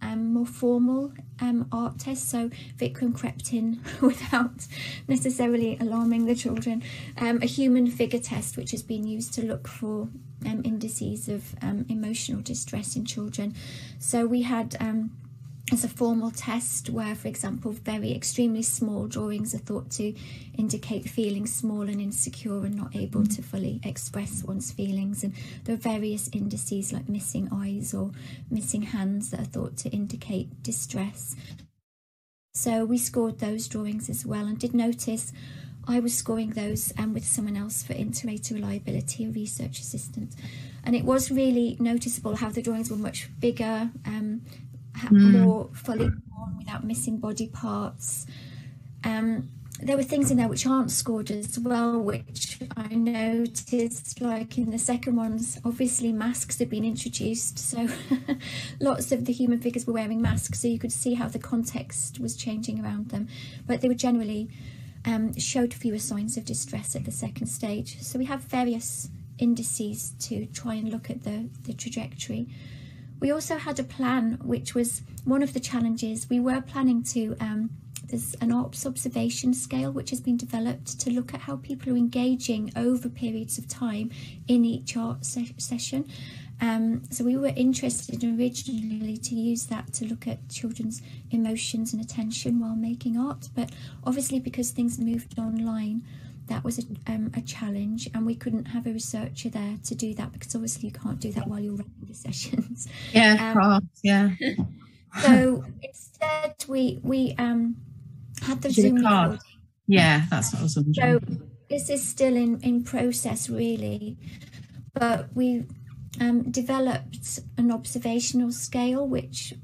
um, more formal um, art tests. So Vikram crept in without necessarily alarming the children. Um, a human figure test, which has been used to look for um, indices of um, emotional distress in children. So we had um, as a formal test where, for example, very extremely small drawings are thought to indicate feeling small and insecure and not able to fully express one's feelings. And there are various indices like missing eyes or missing hands that are thought to indicate distress. So we scored those drawings as well and did notice I was scoring those um, with someone else for Inter-Rater Reliability, a research assistant. And it was really noticeable how the drawings were much bigger, um, mm. more fully drawn without missing body parts. Um, there were things in there which aren't scored as well, which I noticed, like in the second ones, obviously masks had been introduced. So lots of the human figures were wearing masks, so you could see how the context was changing around them. But they were generally um, showed fewer signs of distress at the second stage. So we have various indices to try and look at the, the trajectory. We also had a plan, which was one of the challenges. We were planning to, um, there's an ARPS observation scale which has been developed to look at how people are engaging over periods of time in each art se- session. Um, so we were interested originally to use that to look at children's emotions and attention while making art, but obviously because things moved online, that was a, um, a challenge, and we couldn't have a researcher there to do that because obviously you can't do that while you're running the sessions. Yeah, um, yeah. so instead, we we um, had the Zoom recording. Yeah, that's what I was wondering. So this is still in in process, really, but we um, developed an observational scale, which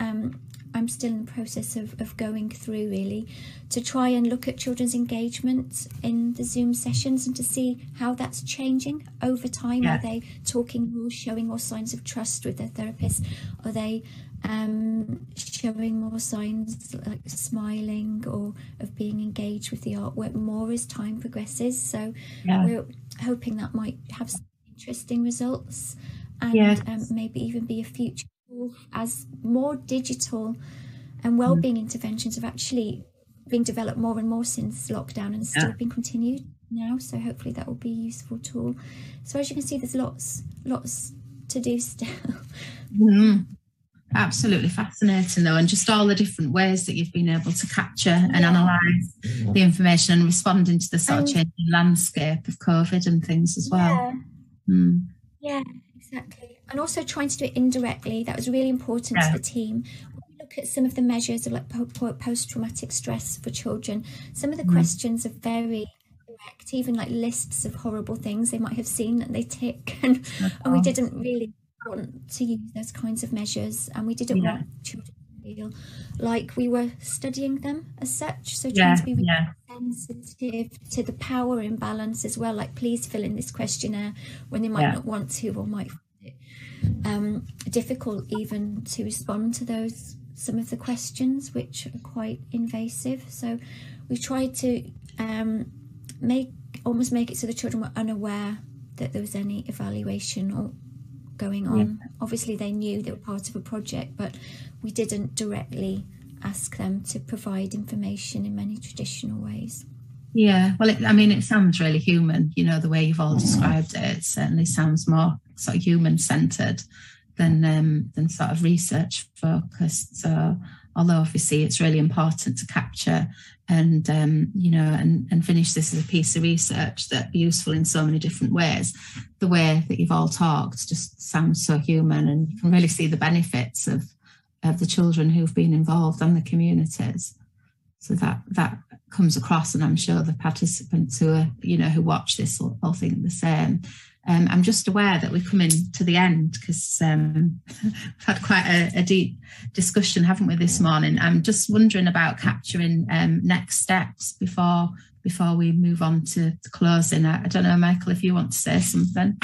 um, I'm still in the process of, of going through really to try and look at children's engagement in the Zoom sessions and to see how that's changing over time. Yeah. Are they talking more, showing more signs of trust with their therapist? Are they um, showing more signs like smiling or of being engaged with the artwork more as time progresses? So yeah. we're hoping that might have interesting results and yes. um, maybe even be a future tool as more digital and well-being mm. interventions have actually been developed more and more since lockdown and still yeah. being continued now so hopefully that will be a useful tool so as you can see there's lots lots to do still mm. absolutely fascinating though and just all the different ways that you've been able to capture and yeah. analyze the information and responding to the sort of changing landscape of covid and things as well yeah. Mm. Yeah, exactly. And also trying to do it indirectly. That was really important yeah. to the team. When we look at some of the measures of like post traumatic stress for children, some of the mm. questions are very direct, even like lists of horrible things they might have seen that they tick. And, and we didn't really want to use those kinds of measures. And we didn't yeah. want children to feel like we were studying them as such. So trying yeah, to be really yeah sensitive to the power imbalance as well. Like, please fill in this questionnaire when they might yeah. not want to or might find it um, difficult even to respond to those some of the questions which are quite invasive. So we tried to um, make almost make it so the children were unaware that there was any evaluation or going on. Yeah. Obviously, they knew they were part of a project, but we didn't directly ask them to provide information in many traditional ways. Yeah, well, it, I mean, it sounds really human, you know, the way you've all described it. It certainly sounds more sort of human centered than um, than sort of research focused. So, although obviously it's really important to capture and um, you know and, and finish this as a piece of research that be useful in so many different ways, the way that you've all talked just sounds so human, and you can really see the benefits of of the children who've been involved and the communities. So that that comes across, and I'm sure the participants who are, you know, who watch this will, will think the same. Um, I'm just aware that we're coming to the end because um, we've had quite a, a, deep discussion, haven't we, this morning? I'm just wondering about capturing um, next steps before before we move on to, closing. I, I, don't know, Michael, if you want to say something.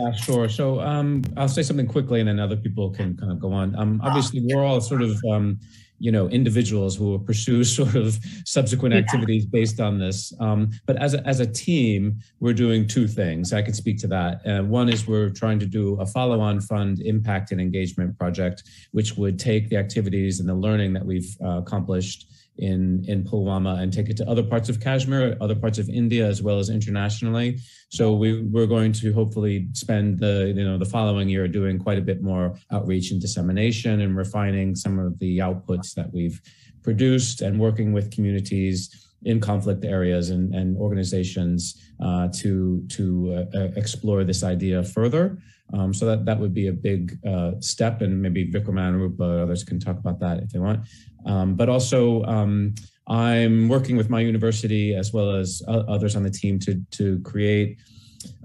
Uh, sure. So um, I'll say something quickly, and then other people can kind of go on. Um, obviously, we're all sort of um, you know individuals who will pursue sort of subsequent yeah. activities based on this um, but as a, as a team we're doing two things i can speak to that uh, one is we're trying to do a follow-on fund impact and engagement project which would take the activities and the learning that we've uh, accomplished in in Pulwama and take it to other parts of Kashmir, other parts of India, as well as internationally. So we we're going to hopefully spend the you know the following year doing quite a bit more outreach and dissemination and refining some of the outputs that we've produced and working with communities in conflict areas and, and organizations uh, to to uh, uh explore this idea further. Um, so that that would be a big uh, step, and maybe Vikram Anurupa others can talk about that if they want. Um, but also, um, I'm working with my university as well as others on the team to to create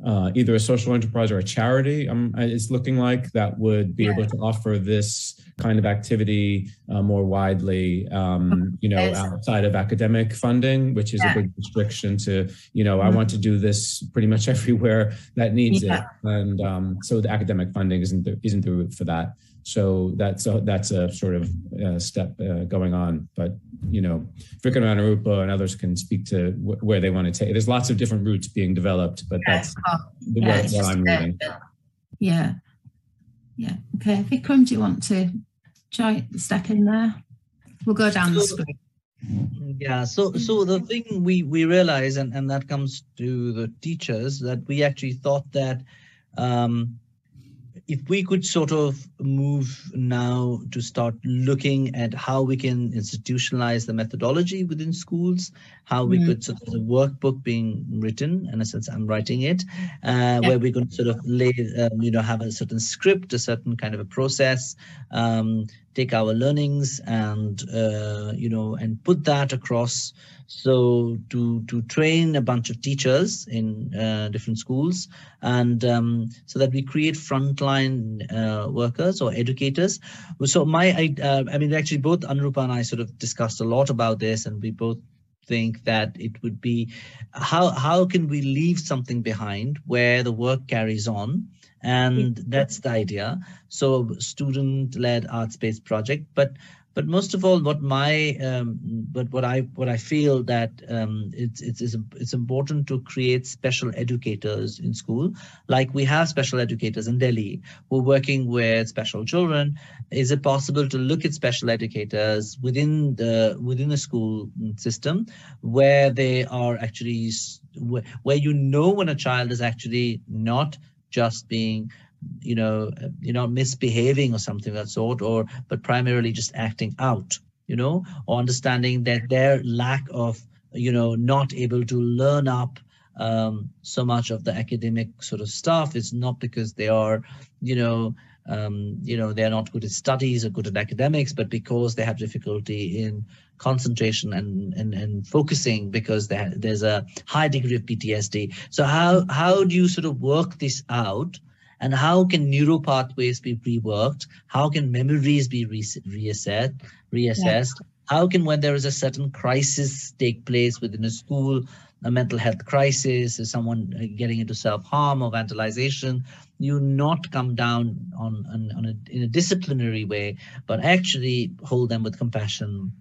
uh, either a social enterprise or a charity. Um, it's looking like that would be able to offer this kind of activity uh, more widely, um, you know, outside of academic funding, which is yeah. a big restriction to, you know, mm-hmm. I want to do this pretty much everywhere that needs yeah. it, and um, so the academic funding isn't the, isn't the route for that. So that's a, that's a sort of uh, step uh, going on. But you know, Vikram Anurupa and others can speak to wh- where they want to take. There's lots of different routes being developed, but that's Oh, the yeah, what, it's what I'm a- reading. Yeah. Yeah. Okay. Vikram, do you want to join, step in there? We'll go down the So- screen. Yeah, so so the thing we we realize, and and that comes to the teachers, that we actually thought that um, if we could sort of move now to start looking at how we can institutionalize the methodology within schools, how we Mm. could sort of the workbook being written, in a sense, I'm writing it, uh, where we're going to sort of lay, um, you know, have a certain script, a certain kind of a process, um, take our learnings and uh, you know and put that across. So to to train a bunch of teachers in uh, different schools and um, so that we create frontline uh, workers or educators. So my I, uh, I mean actually both Anurupa and I sort of discussed a lot about this and we both think that it would be how how can we leave something behind where the work carries on and that's the idea. So student led arts based project. But but most of all what my um, but what i what i feel that um, it's, it's it's it's important to create special educators in school. Like we have special educators in delhi who are working with special children. Is it possible to look at special educators within the within the school system where they are actually where, where you know when a child is actually not just being you know you know misbehaving or something of that sort or but primarily just acting out you know or understanding that their lack of you know not able to learn up um, so much of the academic sort of stuff is not because they are you know um, you know they're not good at studies or good at academics but because they have difficulty in concentration and and, and focusing because there, there's a high degree of ptsd so how how do you sort of work this out? And how can neural pathways be reworked? How can memories be re- reassessed? Reassessed how can when there is a certain crisis take place within a school a mental health crisis someone uh, getting into self-harm or vandalization you not come down on, on, on a, in a disciplinary way but actually hold them with compassion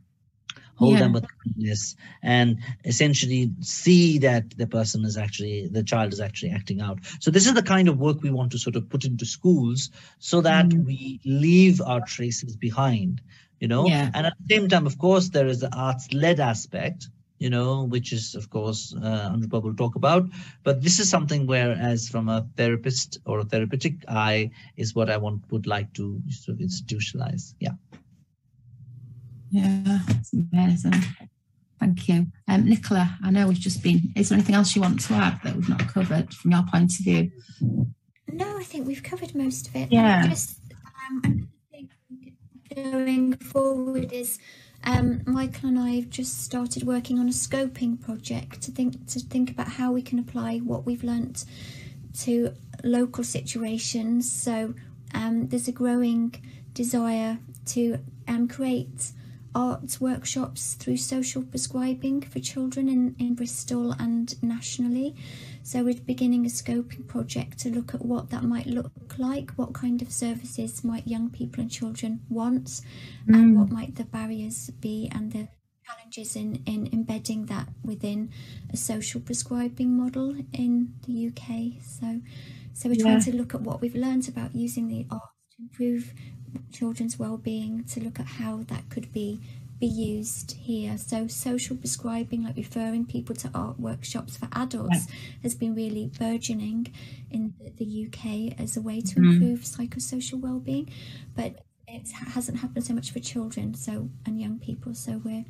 hold them with kindness and essentially see that the person is actually the child is actually acting out. So this is the kind of work we want to sort of put into schools so that Mm. we leave our traces behind you know? Yeah. and at the same time of course there is the arts led aspect you know which is of course uh, will talk about. But this is something where as from a therapist or a therapeutic eye is what i want would like to sort of institutionalize. Yeah Yeah, it's amazing. Thank you. Um, Nicola, I know we've just been, is there anything else you want to add that we've not covered from your point of view? No, I think we've covered most of it. Yeah. Just um, I think going forward is um, Michael and I have just started working on a scoping project to think to think about how we can apply what we've learnt to local situations. So um, there's a growing desire to um, create arts workshops through social prescribing for children in, in Bristol and nationally. So we're beginning a scoping project to look at what that might look like, what kind of services might young people and children want, and mm. what might the barriers be and the challenges in, in embedding that within a social prescribing model in the UK. So so we're trying to look at what we've learned about using the arts to improve children's well-being, to look at how that could be be used here. So social prescribing, like referring people to art workshops for adults, has been really burgeoning in the- UK as a way to mm-hmm. improve psychosocial well-being, but it hasn't happened so much for children, so and young people. So we're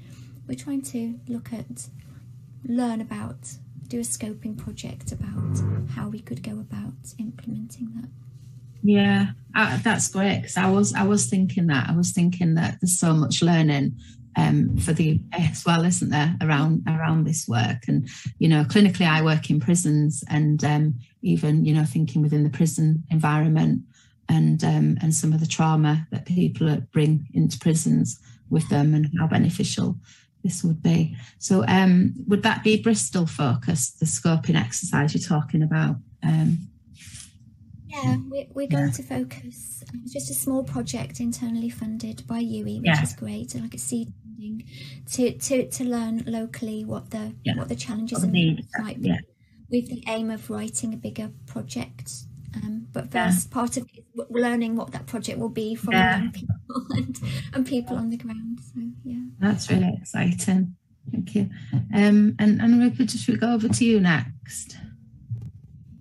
we're trying to look at learn about do a scoping project about how we could go about implementing that. Yeah, uh, that's great because I was I was thinking that I was thinking that there's so much learning um, for the as well, isn't there, around around this work? And you know, clinically, I work in prisons, and um, even you know, thinking within the prison environment, and um, and some of the trauma that people bring into prisons with them, and how beneficial this would be. So, um, would that be Bristol focused, the scoping exercise you're talking about? Um, Yeah, we're, we're going Yeah. to focus. um, It's just a small project internally funded by UWE, which Yeah. is great, And like a seed funding to, to, to learn locally what the Yeah. what the challenges the and needs might be. yeah. with the aim of writing a bigger project. Um, but first, part of it is learning what that project will be from young people and, and people on the ground. So yeah, that's really exciting. Thank you. Um, and and we could just go over to you next.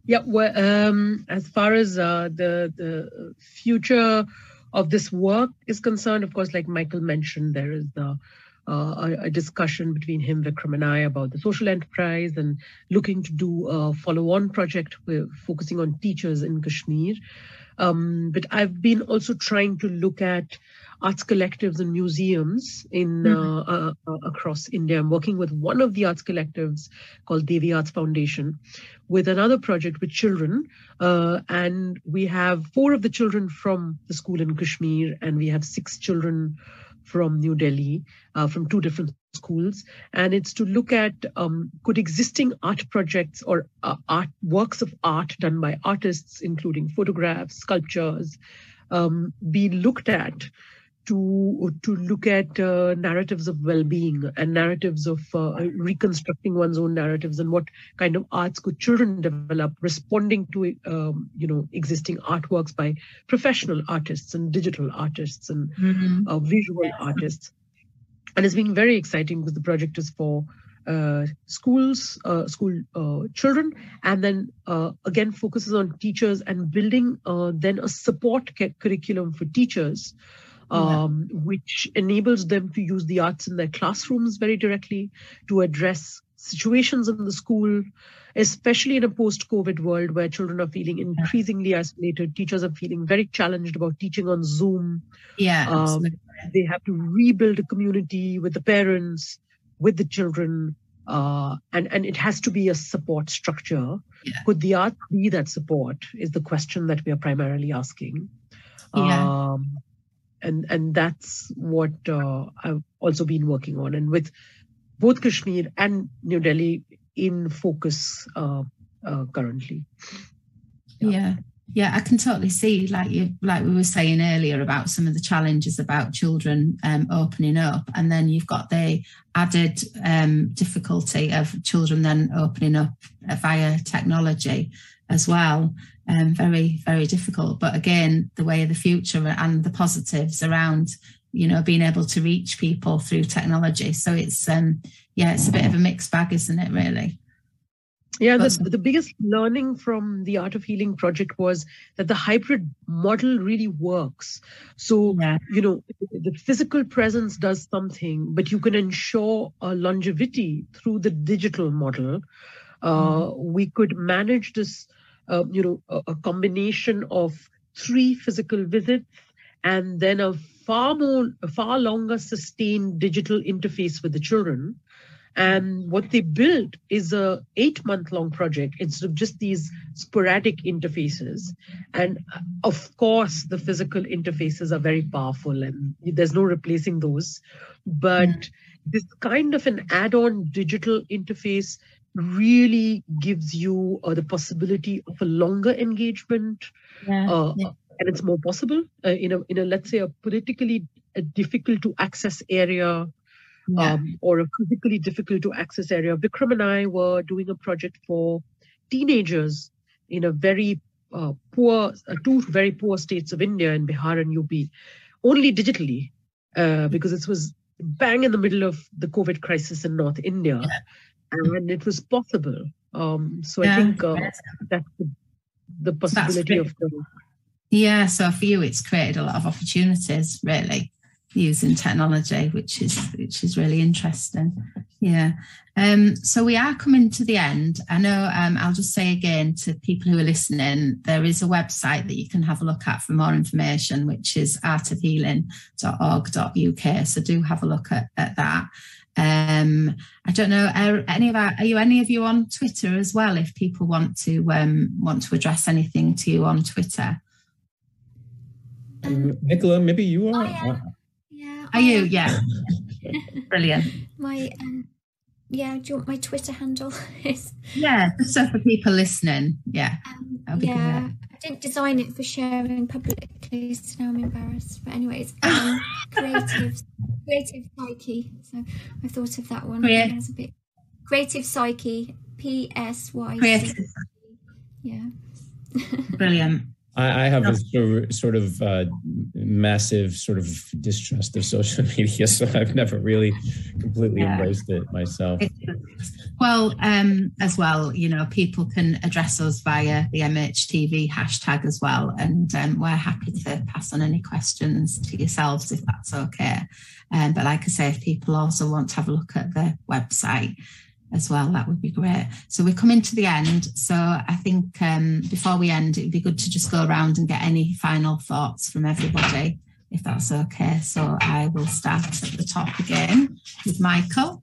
Yeah, well, um, as far as uh, the the future of this work is concerned, of course, like Michael mentioned, there is the uh, a, a, discussion between him, Vikram, and I about the social enterprise and looking to do a follow-on project focusing on teachers in Kashmir. Um, but I've been also trying to look at arts collectives and museums in mm-hmm. uh, uh, across India. I'm working with one of the arts collectives called Devi Arts Foundation, with another project with children, uh, and we have four of the children from the school in Kashmir, and we have six children from New Delhi, uh, from two different schools, and it's to look at um, could existing art projects or uh, art works of art done by artists, including photographs, sculptures, um, be looked at to to look at uh, narratives of well-being and narratives of uh, reconstructing one's own narratives and what kind of arts could children develop responding to um, you know existing artworks by professional artists and digital artists and mm-hmm. uh, visual artists and it's been very exciting because the project is for uh, schools, uh, school uh, children, and then uh, again focuses on teachers and building uh, then a support curriculum for teachers um, yeah. which enables them to use the arts in their classrooms very directly to address situations in the school, especially in a post COVID world where children are feeling increasingly isolated. Teachers are feeling very challenged about teaching on Zoom. Yeah. Um, they have to rebuild a community with the parents, with the children. Uh, and, and it has to be a support structure. Yeah. Could the art be that support? Is the question that we are primarily asking. Yeah. Um, and and that's what uh, I've also been working on, and with both Kashmir and New Delhi in focus uh, uh, currently. Yeah. yeah. yeah, I can totally see, like you, like we were saying earlier about some of the challenges about children um, opening up, and then you've got the added um, difficulty of children then opening up via technology as well um, very, very difficult. But again, the way of the future and the positives around, you know, being able to reach people through technology. So it's, um, yeah, it's a bit of a mixed bag, isn't it, really? Yeah, the, the biggest learning from the Art of Healing project was that the hybrid model really works. So, yeah. you know, the physical presence does something, but you can ensure a longevity through the digital model. Uh, mm. We could manage this uh, you know, a, a combination of three physical visits and then a far more, a far longer sustained digital interface with the children. And what they built is a eight month long project instead of just these sporadic interfaces. And uh, of course, the physical interfaces are very powerful and there's no replacing those. But mm. this kind of an add on digital interface really gives you uh, the possibility of a longer engagement yeah, uh, yeah. and it's more possible uh, in a in a let's say a politically uh, difficult to access area yeah. um, or a physically difficult to access area vikram and i were doing a project for teenagers in a very uh, poor uh, two very poor states of india in bihar and UP only digitally because it was bang in the middle of the covid crisis in north india and it was possible. Um, so yeah. I think uh, that's the, the possibility of the. Yeah, so for you, it's created a lot of opportunities, really, using technology, which is which is really interesting. Yeah. Um, so we are coming to the end. I know um, I'll just say again to people who are listening, there is a website that you can have a look at for more information, which is artofhealing.org.uk. So do have a look at, at that. Um, I don't know. Are any of our, are you any of you on Twitter as well? If people want to um, want to address anything to you on Twitter, um, Nicola, maybe you are. yeah. Are you? Yeah. Brilliant. My um, yeah. Do you want my Twitter handle? yeah, so for people listening. Yeah. Um, yeah. Didn't design it for sharing publicly, so now I'm embarrassed. But anyways, um, creative, creative psyche. So I thought of that one. Yeah. A bit creative psyche P S Y. Creative. Yeah. Brilliant. I, I have a sort of, sort of uh, massive sort of distrust of social media, so I've never really completely Yeah. embraced it myself. Well, um, as well, you know, people can address us via the MHTV hashtag as well, and um, we're happy to pass on any questions to yourselves if that's okay. Um, but like I say, if people also want to have a look at the website as well, that would be great. So we're coming to the end. So I think um, before we end, it'd be good to just go around and get any final thoughts from everybody, if that's okay. So I will start at the top again with Michael.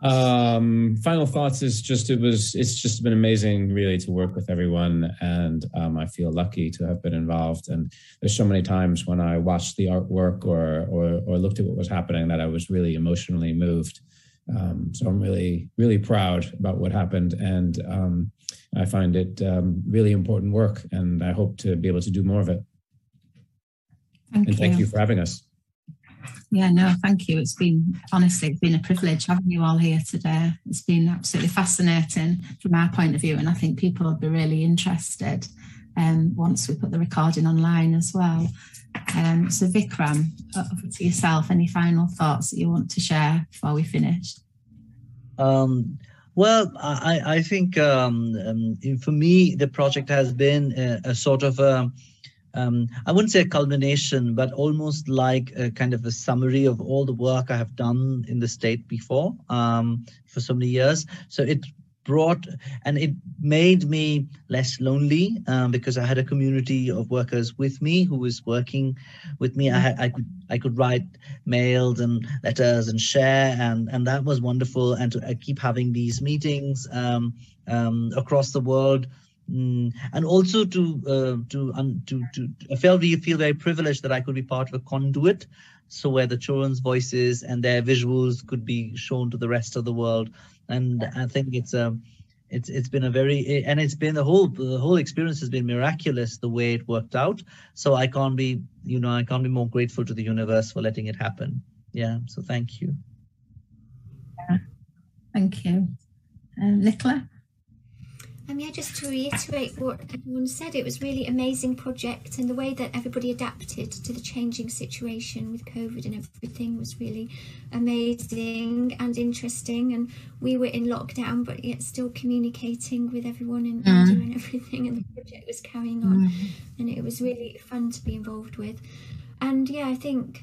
Um, final thoughts is just it was it's just been amazing really to work with everyone and um, I feel lucky to have been involved and there's so many times when I watched the artwork or or, or looked at what was happening that I was really emotionally moved. Um, so I'm really really proud about what happened and um, I find it um, really important work and I hope to be able to do more of it. Thank And you. thank you for having us. Yeah, no, thank you. It's been honestly, it's been a privilege having you all here today. It's been absolutely fascinating from our point of view, and I think people will be really interested um, once we put the recording online as well. Um, so, Vikram, over to yourself. Any final thoughts that you want to share before we finish? Um, well, I, I think um, um, for me, the project has been a, a sort of a, um, I wouldn't say a culmination, but almost like a kind of a summary of all the work I have done in the state before um, for so many years. So it brought and it made me less lonely um, because I had a community of workers with me who was working with me. I I could I could write mails and letters and share and and that was wonderful. And to uh, keep having these meetings um, um, across the world. Mm, and also to uh, to, um, to to I felt really feel very privileged that I could be part of a conduit, so where the children's voices and their visuals could be shown to the rest of the world. And I think it's a it's it's been a very and it's been the whole the whole experience has been miraculous the way it worked out. So I can't be you know I can't be more grateful to the universe for letting it happen. Yeah. So thank you. Yeah. Thank you. Um, Nicola? Um, yeah, just to reiterate what everyone said, it was really amazing project, and the way that everybody adapted to the changing situation with COVID and everything was really amazing and interesting. And we were in lockdown, but yet still communicating with everyone and Mm. And everything, and the project was carrying on, and it was really fun to be involved with. And yeah, I think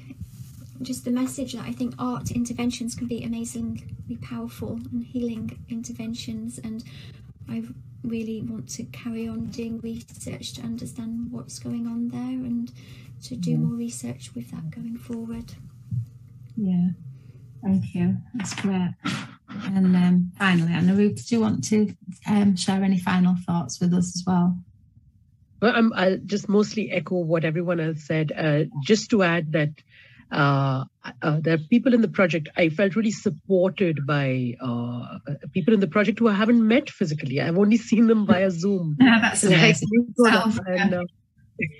just the message that I think art interventions can be amazingly powerful and healing interventions and I really want to carry on doing research to understand what's going on there and to do more research with that going forward. Yeah, thank you. That's great. And um, finally, Anarup, do you want to um, share any final thoughts with us as well? Well, I'm, I'll just mostly echo what everyone else said. Uh, just to add that uh, uh, there are people in the project. I felt really supported by uh, people in the project who I haven't met physically. I've only seen them via Zoom. Yeah, that's amazing. And uh,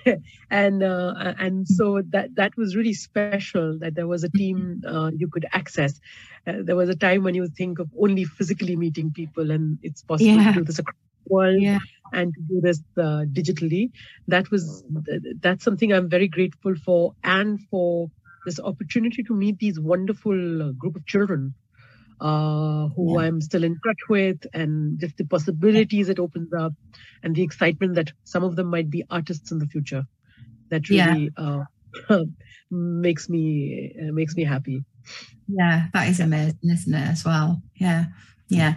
and uh, and so that that was really special that there was a team uh, you could access. Uh, there was a time when you think of only physically meeting people, and it's possible Yeah. to do this across the world Yeah, and to do this uh, digitally. That was that's something I'm very grateful for, and for this opportunity to meet these wonderful uh, group of children uh, who Yeah. I'm still in touch with, and just the possibilities it opens up, and the excitement that some of them might be artists in the future. That Yeah. really uh, makes me uh, makes me happy. yeah, that is amazing, isn't it? As well. Yeah, yeah.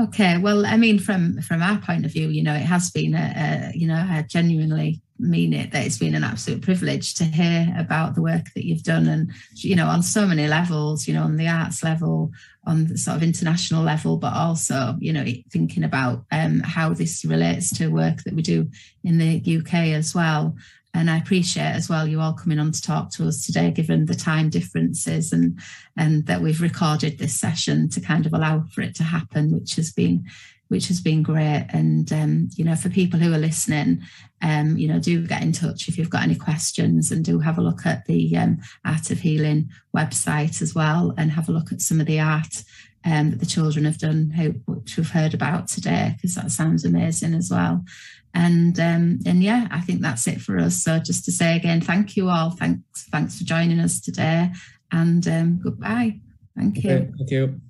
Okay. Well, I mean, from from our point of view, you know, it has been a, a you know, I genuinely mean it that it's been an absolute privilege to hear about the work that you've done, and you know, on so many levels. You know, on the arts level, on the sort of international level, but also, you know, thinking about um, how this relates to work that we do in the UK as well. And I appreciate as well you all coming on to talk to us today, given the time differences and and that we've recorded this session to kind of allow for it to happen, which has been which has been great. And um, you know, for people who are listening, um, you know, do get in touch if you've got any questions, and do have a look at the um, Art of Healing website as well, and have a look at some of the art um, that the children have done, which we've heard about today, because that sounds amazing as well. And um, and yeah, I think that's it for us. So just to say again, thank you all. Thanks thanks for joining us today, and um, goodbye. Thank you. Okay, thank you.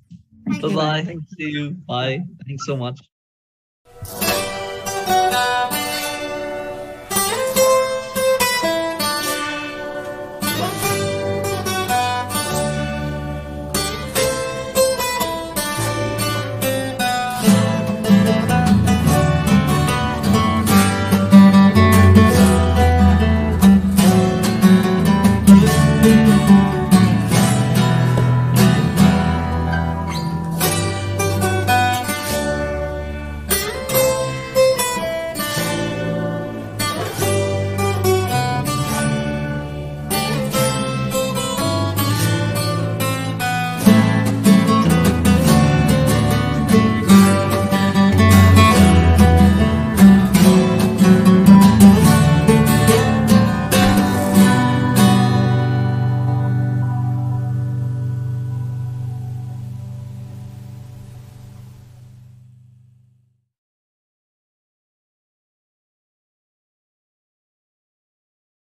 Bye bye. See you. Bye. Thanks so much.